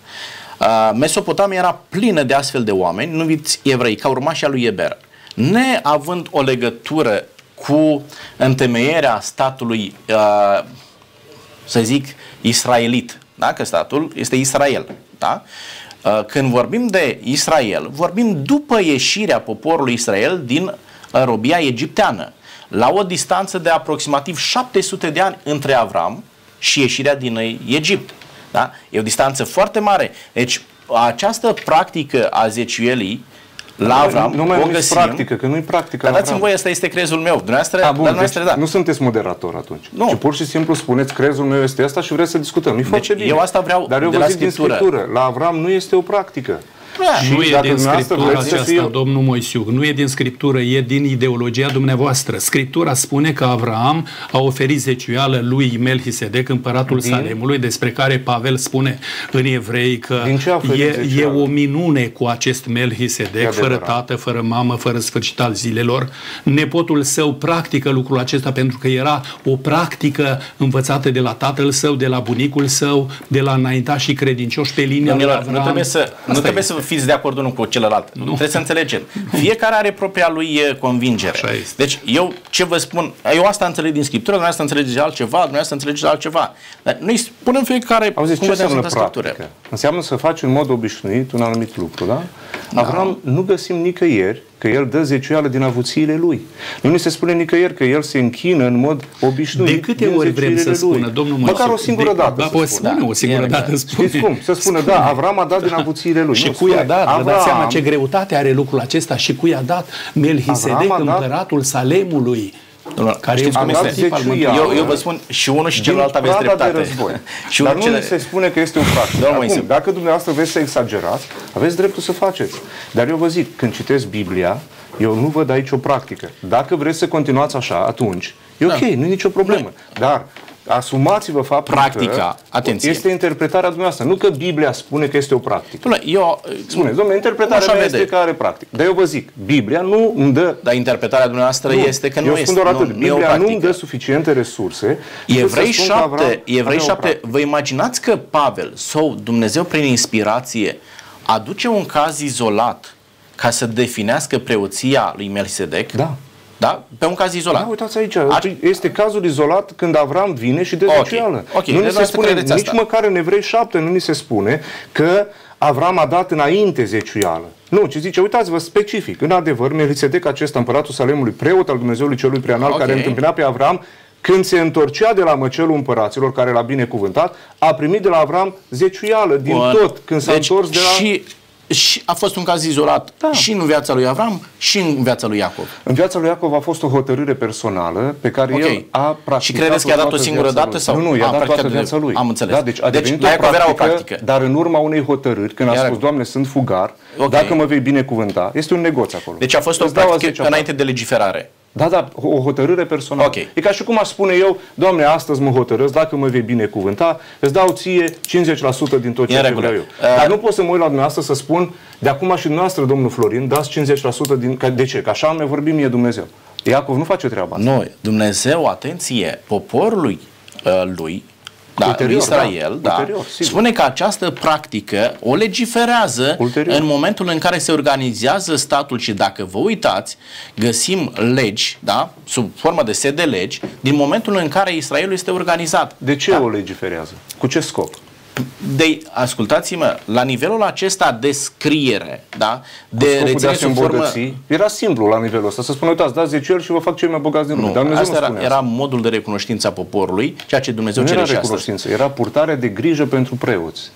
uh, Mesopotamia era plină de astfel de oameni numiți evrei, ca urmași al lui Eber. Neavând o legătură cu întemeierea statului uh, să zic, israelit. Da? Că statul este Israel. Da? Uh, Când vorbim de Israel, vorbim după ieșirea poporului Israel din uh, robia egipteană, la o distanță de aproximativ 700 de ani între Avram și ieșirea din uh, Egipt. Da? E o distanță foarte mare. Deci, această practică a zeciuielii la Avram, nu mai o numiți găsim, practică, că nu-i practică. dar la dați-mi Avram. voie, ăsta este crezul meu. Dumneavoastră, A, dar bun, deci dumneavoastră, da. nu sunteți moderator atunci. Nu. Ci pur și simplu spuneți crezul meu este asta și vreți să discutăm. Nu-i foarte Deci, bine. eu asta vreau Dar eu de vă la zic din Scriptură. Scriptură. La Avram nu este o practică. Da. Și Nu e dacă din dumneavoastră Scriptura vreți să aceasta, fie- domnul Moisiuc, nu e din Scriptură, e din ideologia dumneavoastră. Scriptura spune că Avram a oferit zeciuială lui Melchisedec, împăratul Din- Salemului, despre care Pavel spune în evrei că Din ce a oferit e, e zeciuială? o minune cu acest Melchisedec, E fără adevărat. tată, fără mamă, fără sfârșit al zilelor. Nepotul său practică lucrul acesta pentru că era o practică învățată de la tatăl său, de la bunicul său, de la înaintașii credincioși pe linia lui Domnilor, Avram. nu trebuie, să, nu Asta trebuie e. să fiți de acord unul cu celălalt. Nu. Trebuie să înțelegeți. Fiecare are propria lui e, convingere. Așa este. Deci eu ce vă spun, eu asta înțeleg din Scriptură, dumneavoastră înțelegeți altceva, dumneavoastră înțelegeți altceva. Dar noi spunem fiecare Auziți, cum ce vedem înseamnă Sfânta Scriptură. practică? Înseamnă să faci în mod obișnuit un anumit lucru, da? Avram nu găsim nicăieri că el dă zeciuială din avuțiile lui. Nu ni se spune nicăieri că el se închină în mod obișnuit De câte din ori vrem să zeciuirile lui. spună, domnul Moise? Măcar o singură de, dată Ba, să poți spună. spune Da. o singură E dată. exact. Spune. Știți cum? Să spună, da, Avram a dat din avuțiile lui. Și Nu, cui a spune, dat? Vă dați Avram- seama ce greutate are lucrul acesta și cui a dat Melchisedec, Avram a dat- împăratul Salemului. Domnul, Care știți e cum un dat este? tip al zeciuială. Eu, eu vă spun și unul și din celălalt aveți prada dreptate. de război. și Dar unul nu cele... ni se spune că este o practică. Domnul Acum, Moise. dacă dumneavoastră vreți să exagerați, aveți dreptul să faceți. Dar eu vă zic, când citesc Biblia, eu nu văd aici o practică. Dacă vreți să continuați așa, atunci e ok, nu e nicio problemă. Dar asumați-vă faptul Practica, că atenție. este interpretarea dumneavoastră. Nu că Biblia spune că este o practică. Domnule, eu... Spuneți, domnule, interpretarea Așa mea vede. este că are practică. Dar eu vă zic, Biblia nu îmi dă Dar interpretarea dumneavoastră este că nu eu este. spun doar atât. Nu, nu e o Biblia nu îmi practică. dă suficiente resurse. încât Evrei să spun că Avram 7, Evrei avea o 7, practică. vă imaginați că Pavel sau Dumnezeu prin inspirație aduce un caz izolat ca să definească preoția lui Melchisedec? Da. Da? Pe un caz izolat. Da, uitați aici, Ar- este cazul izolat când Avram vine și dă Ok, zeciuială. ok, Nu ni deci se voi spune, credeți nici asta. măcar în Evrei 7 nu ni se spune că Avram a dat înainte zeciuială. Nu, ci zice, uitați-vă specific. În adevăr, Melchisedec, acesta împăratul Salemului, preot al Dumnezeului celui preanal, Ok. care întâmpina pe Avram, când se întorcea de la măcelul împăraților, care l-a binecuvântat, a primit de la Avram zeciuială din Bun. tot, când s-a deci, întors de la... Și, și a fost un caz izolat Da. și în viața lui Avram și în viața lui Iacov. În viața lui Iacov a fost o hotărâre personală pe care Ok. el a practicat Și credeți că i-a dat o toată singură viața dată lui. sau- Nu, nu, i-a A, dat toată practicat de- viața lui. am înțeles. Da, deci a Deci, devenit la o Iacov era o practică, practică. dar în urma unei hotărâri, când a Iar- spus, Doamne, sunt fugar, Ok. dacă mă vei binecuvânta, este un negoț acolo. Deci a fost o Îți dau a practică zecea înainte de legiferare. Da, da, o hotărâre personală. Ok. E ca și cum aș spune eu, Doamne, astăzi mă hotărăsc, dacă mă vei binecuvânta, îți dau ție 50% din tot E ceea în ce regulă. vreau eu. Uh, Dar nu pot să mă uit la dumneavoastră să spun, de acum și dumneavoastră, domnul Florin, dați 50% din... ca- De ce? Că așa mi-a vorbit mie Dumnezeu. Iacov nu face treaba asta. Nu, Dumnezeu, atenție, poporului uh, lui, da, Ulterior, lui Israel, da, da, ulterior, sigur. spune că această practică o legiferează Ulterior. în momentul în care se organizează statul și dacă vă uitați, găsim legi, da, sub formă de set de legi, din momentul în care Israelul este organizat. De ce da? o legiferează? Cu ce scop? De, ascultați-mă, la nivelul acesta de scriere, da, De de Scopul de a reține se sub formă... îmbogăți. Era simplu la nivelul ăsta. Să spună, uitați, dați 10 și vă fac cei mai bogați din lume. Nu, Dar Dumnezeu asta nu era, spune era asta. modul de recunoștință a poporului, ceea ce Dumnezeu Nu cere era și astăzi. recunoștință, era purtare de grijă pentru preoți.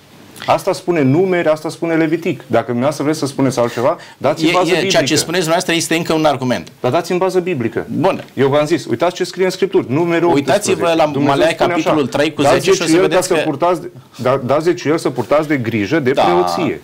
Asta spune numeri, asta spune Levitic. Dacă dumneavoastră vreți să spuneți altceva, dați în E, bază e, biblică. ceea ce spuneți dumneavoastră este încă un argument. Dar dați în bază biblică. Bun. Eu v-am zis, uitați ce scrie în Scripturi, numere 18. Uitați-vă la Dumnezeu Malai, spune capitolul așa, 3 cu dați 10 și o să zeciuieli vedeți ca că- Să purtați, da, dați zeciuieli să purtați de grijă de Da. preoție.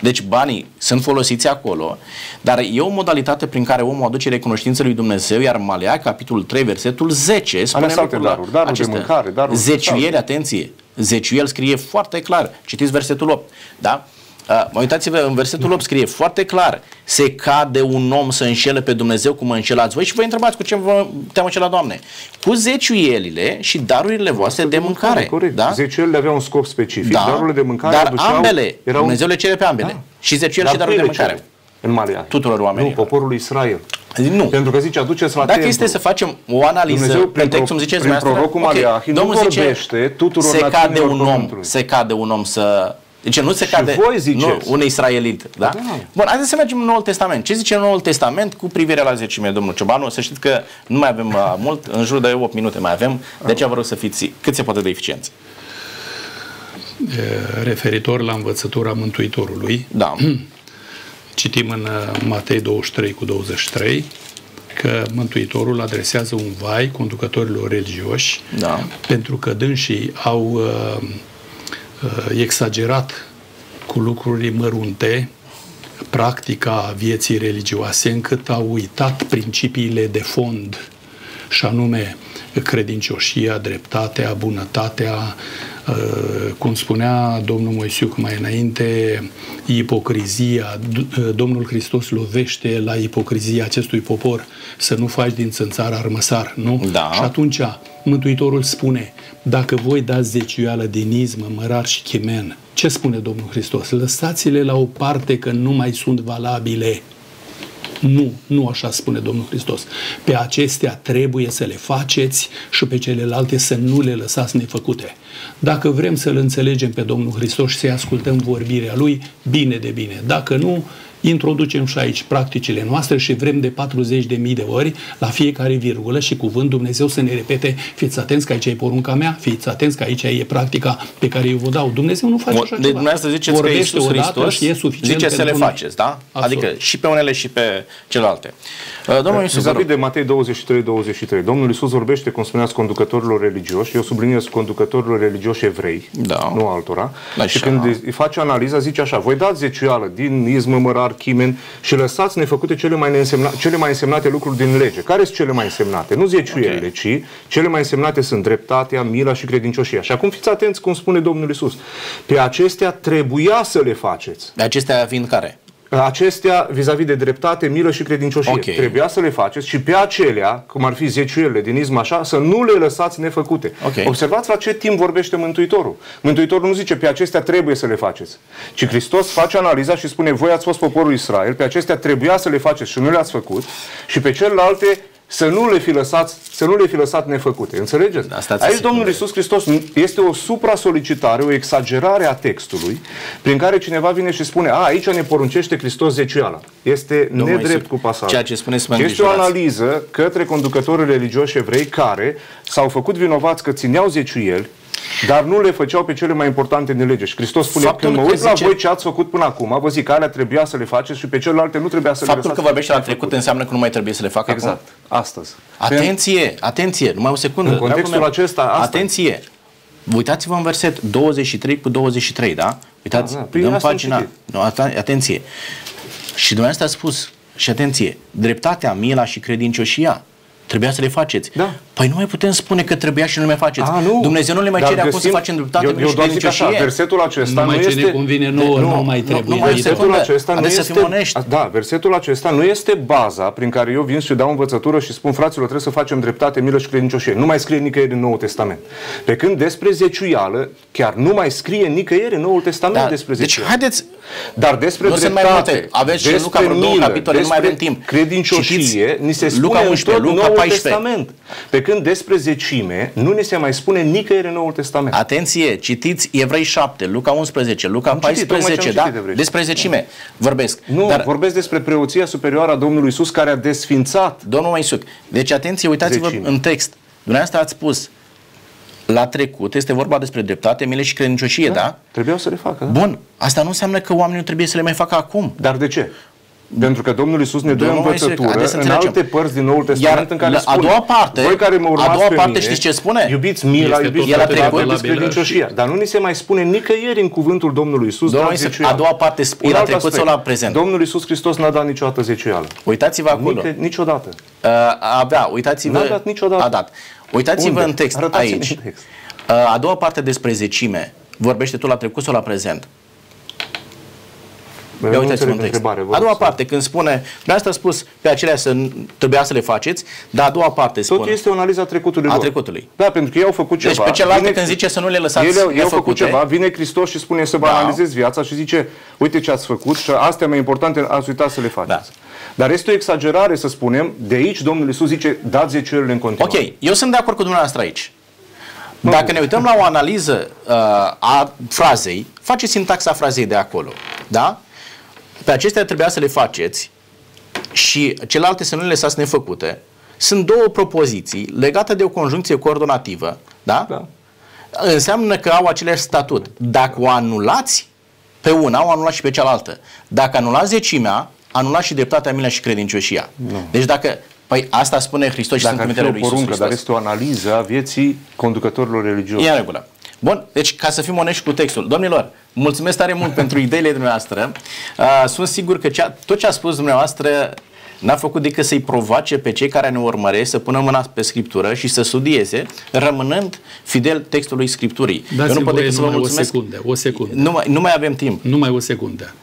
Deci banii sunt folosiți acolo, dar e o modalitate prin care omul aduce recunoștință lui Dumnezeu, iar Malea, capitolul 3, versetul 10, spune Ales alte lucrul daruri, daruri de acestea. mâncare, daruri de Zeciuieli, salve. atenție, zeciuiel scrie foarte clar, citiți versetul 8, da? Uh, Mă uitați-vă, în versetul 8 scrie foarte clar Se cade un om să înșele pe Dumnezeu cum mă înșelați voi Și vă întrebați cu ce vă te-am înșelat, Doamne Cu zeciuielile și darurile voastre de mâncare Corect. da? Zeciuielile aveau un scop specific, Da, darurile de mâncare dar aduceau, ambele, erau, Dumnezeu le cere pe ambele Da. Și zeciuiel Dar și darurile de cui le mâncare cere? În Malea. Tuturor oamenilor. Nu, poporul lui Israel. Nu. Pentru că zice, aduceți la Dacă templu. este să facem o analiză, Dumnezeu, în prin, text, pro- cum ziceți prin dumneavoastră, prorocul Maleahi, nu Domnul zice, vorbește tuturor se cade națiunilor un om, pământului. se cade un om să... Deci nu se cade voi ziceți. nu, un israelit. Da? Da. Bun, haideți să mergem în Noul Testament. Ce zice Noul Testament cu privire la zecime, domnul Ciobanu? Să știți că nu mai avem uh, mult, în jur de 8 minute mai avem, de aceea vă rog să fiți cât se poate de eficienți. E, referitor la învățătura Mântuitorului, Da. citim în uh, Matei 23 cu 23 că Mântuitorul adresează un vai conducătorilor religioși Da. pentru că dânsii au uh, uh, exagerat cu lucruri mărunte practica vieții religioase încât au uitat principiile de fond și anume credincioșia, dreptatea, bunătatea, uh, cum spunea domnul Moisiuc mai înainte, ipocrizia. D- uh, Domnul Hristos lovește la ipocrizia acestui popor să nu faci din țânțar armăsar, nu? Da. Și atunci Mântuitorul spune, dacă voi dați zeciuială din izmă, mărar și chimen, ce spune Domnul Hristos? Lăsați-le la o parte că nu mai sunt valabile. Nu, nu așa spune Domnul Hristos. Pe acestea trebuie să le faceți și pe celelalte să nu le lăsați nefăcute. Dacă vrem să-L înțelegem pe Domnul Hristos și să-i ascultăm vorbirea Lui, bine de bine. Dacă nu, introducem și aici practicile noastre și vrem de 40 de mii de ori la fiecare virgulă și cuvânt Dumnezeu să ne repete fiți atenți că aici e porunca mea, fiți atenți că aici e practica pe care eu vă dau. Dumnezeu nu face așa De ceva. dumneavoastră ziceți că Vorbește Iisus odată Hristos și e suficient zice să le pentru noi. faceți, da? Absolut. Adică și pe unele și pe celelalte. Uh, Domnul Iisus, vă Vis-a-vis rog. de Matei 23-23, Domnul Iisus vorbește, cum spuneați, conducătorilor religioși, eu subliniez conducătorilor religioși evrei, Da. nu altora, Așa. și când îi face analiza, zice așa, voi dați zeciuială din izmă, mărar, chimen și lăsați nefăcute cele mai, neînsemna, cele mai însemnate lucruri din lege. Care sunt cele mai însemnate? Nu zeciuielile, Ok. ci cele mai însemnate sunt dreptatea, mila și credincioșia. Și acum fiți atenți cum spune Domnul Iisus. Pe acestea trebuia să le faceți. De acestea fiind care? Acestea vis-a-vis de dreptate, milă și credincioșie. Ok. Trebuia să le faceți și pe acelea, cum ar fi zeciuielile din ism așa, să nu le lăsați nefăcute. Ok. Observați la ce timp vorbește Mântuitorul. Mântuitorul nu zice pe acestea trebuie să le faceți, ci Hristos face analiza și spune voi ați fost poporul Israel, pe acestea trebuia să le faceți și nu le-ați făcut și pe celelalte să nu le fi lăsați, să nu le fi lăsat nefăcute. Înțelegeți? Da, stați Aici sigur. Domnul Iisus Hristos este o supra-solicitare, o exagerare a textului, prin care cineva vine și spune, a, aici ne poruncește Hristos zeciuiala. Este Domnul nedrept Iisus, cu pasajul. ceea ce spuneți mă Este o îngrijorați. analiză către conducătorii religioși evrei care s-au făcut vinovați că țineau zeciuieli, dar nu le făceau pe cele mai importante din lege. Și Hristos spune, Faptul când mă că uit la zice- voi ce ați făcut până acum, vă zic că alea trebuia să le faceți și pe celelalte nu trebuia să le Faptul că lăsați vorbește la nefăcute. trecut înseamnă că nu mai trebuie să le facă acum? Exact, astăzi. Atenție, atenție, numai o secundă. În contextul dragul meu. acesta, asta Atenție. Uitați-vă în verset 23 cu 23, da? Uitați, Da, da, da, prin dăm asta am pagina. citit. Nu, aten- atenție. Și dumneavoastră a spus, Și atenție, dreptatea, mila și credincioșia trebuia să le faceți. Da. Păi nu mai putem spune că trebuia și nu le mai faceți. A, nu. Dumnezeu nu le mai Dar cere acum să găsim- facem dreptate eu, milă eu și doar zic așa, credincioșie. versetul acesta Numai nu ce este... ne convine nouă, nu, nu, mai nu, trebuie. nu mai Adică- secundă. Versetul acesta nu Haideți să este, fim onești. Da, versetul acesta nu este baza prin care eu vin și dau învățătură și spun fraților trebuie să facem dreptate, milă și credincioșie. Nu mai scrie nicăieri în Noul Testament. Pe când despre zeciuială, chiar nu mai scrie nicăieri în Noul Testament Da. despre Deci zeciuială. haideți, Dar despre Nu sunt mai dreptate, multe. Aveți și în despre Luca vreo două milă, capitole, nu mai despre avem timp. credincioșie, Citiți ni se Luca spune 11, în tot Luca Noul 14. Testament. Pe când despre zecime, nu ni se mai spune nicăieri în Noul Testament. atenție, citiți Evrei 7, Luca 11, Luca Am citit, tocmai ce 14, am da? citit Evrei. Despre zecime vorbesc. Nu, Dar vorbesc despre preoția superioară a Domnului Isus care a desfințat Domnul Maisuc. Deci atenție, uitați-vă Zecime. în text. Dumneavoastră ați spus la trecut este vorba despre dreptate, milă și credincioșie, da? Trebuiau să le facă. Da? Bun, asta nu înseamnă că oamenii nu trebuie să le mai facă acum. Dar de ce? Pentru că Domnul Isus ne dă Domnul Moise, învățătură haideți să în înțelegem. alte părți din Noul Testament Iar în care la- a spune doua parte- voi care mă a urmați doua pe parte mine, știți ce spune? Iubiți mila, Este iubiți tot la dreptatea, trecut. iubiți credincioșia. Dar nu ni se mai spune nicăieri în cuvântul Domnului Isus Domnul dat Moise, zeciuială. a doua parte Un spune la alt trecut aspect. sau la prezent? Domnul Isus Hristos n-a dat niciodată zeciuială. Uitați-vă acolo. Nică, niciodată. Uh, avea, uitați-vă. N-a dat niciodată. A dat. Uitați-vă Unde? în text Arătați-mi aici. în text. Uh, a doua parte despre zecime. Vorbește tu la trecut sau la prezent? Eu Ia nu uitați-vă înțeleg în text. întrebare. vă A rog doua să- parte, când spune, dumneavoastră a spus pe acelea să trebuia să le faceți, dar a doua parte Tot spune. este o analiză a trecutului A lor. trecutului. Da, pentru că ei au făcut ceva. Deci pe celălalt Vine- când zice să nu le lăsați Ele, ei au făcut nefăcute, ceva, vine Hristos și spune să vă Da. analizezi viața și zice, uite ce ați făcut și astea mai importante ați uitat să le faceți. Da. Dar este o exagerare să spunem, de aici Domnul Iisus zice, dați zeciuielile în continuare. Ok, eu sunt de acord cu dumneavoastră aici. Dacă ne uităm la o analiză uh, a frazei, faceți sintaxa frazei de acolo. Da? Pe acestea trebuia să le faceți și celelalte să nu le lăsați nefăcute. Sunt două propoziții legate de o conjuncție coordonativă. Da? Da. Înseamnă că au același statut. Dacă o anulați pe una, o anulați și pe cealaltă. Dacă anulați zecimea, anulați și dreptatea, milă și credincioșia. Deci dacă Păi asta spune Hristos și Dacă sunt ar fi trimitele o lui Iisus poruncă, dar Hristos. este o analiză a vieții conducătorilor religioși. E în regulă. Bun, deci ca să fim onești cu textul. Domnilor, mulțumesc tare mult pentru ideile dumneavoastră. Uh, sunt sigur că cea, tot ce a spus dumneavoastră n-a făcut decât să-i provoace pe cei care ne urmăresc să pună mâna pe Scriptură și să studieze, rămânând fidel textului Scripturii. Dați-mi voie numai o secundă, o secundă. Nu mai, nu mai avem timp. Numai o secundă.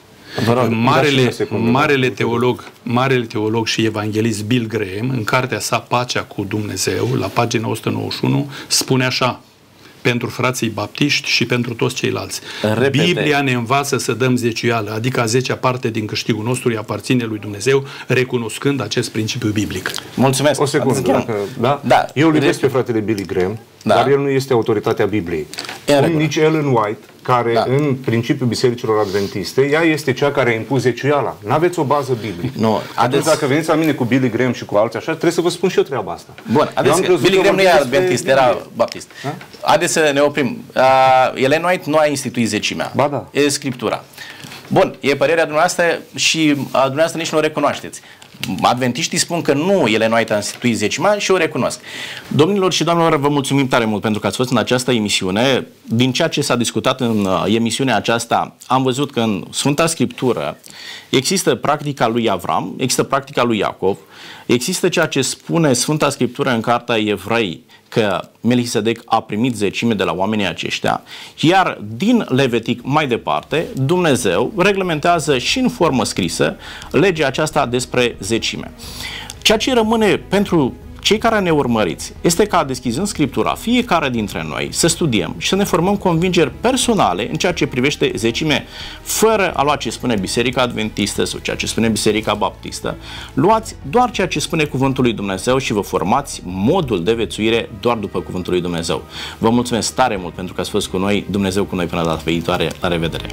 Vă rog. Da, și Marele, o secundă, marele, da. teolog, marele teolog și evanghelist Bill Graham, în cartea sa Pacea cu Dumnezeu, la pagina 191, spune așa, pentru frații baptiști și pentru toți ceilalți. Repete. Biblia ne învață să dăm zeciuială, adică a zecea parte din câștigul nostru îi aparține lui Dumnezeu, recunoscând acest principiu biblic. Mulțumesc. O secundă, Încheiem. dacă, da? Da. Eu îl iubesc pe fratele Billy Graham, Da. dar el nu este autoritatea Bibliei. E în Cum regulă. nici Ellen White, care Da. în principiul bisericilor adventiste, ea este cea care a impus zeciuiala. Nu aveți o bază biblică. Nu, Atunci haideți- dacă veniți la mine cu Billy Graham și cu alții așa, trebuie să vă spun și eu treaba asta. Bun, Eu am haideți că crezut Billy că Graham nu e vorbim despre adventist, era Biblie. baptist. Haideți să ne oprim. Uh, Ellen White nu a instituit zecimea. Ba da. E Scriptura. Bun, e părerea dumneavoastră și a dumneavoastră nici nu o recunoașteți. Adventiștii spun că nu ele nu a instituit zecima și o recunosc. Domnilor și doamnelor, vă mulțumim tare mult pentru că ați fost în această emisiune. Din ceea ce s-a discutat în uh, emisiunea aceasta, am văzut că în Sfânta Scriptură există practica lui Avram, există practica lui Iacov, există ceea ce spune Sfânta Scriptură în Carta Evrei, că Melchisedec a primit zecime de la oamenii aceștia, iar din Levitic mai departe, Dumnezeu reglementează și în formă scrisă legea aceasta despre zecime. Ceea ce rămâne pentru cei care ne urmăriți este ca, deschizând Scriptura, fiecare dintre noi să studiem și să ne formăm convingeri personale în ceea ce privește zecime, fără a lua ce spune Biserica Adventistă sau ceea ce spune Biserica Baptistă. Luați doar ceea ce spune Cuvântul lui Dumnezeu și vă formați modul de vețuire doar după Cuvântul lui Dumnezeu. Vă mulțumesc tare mult pentru că ați fost cu noi, Dumnezeu cu noi până data viitoare. La revedere!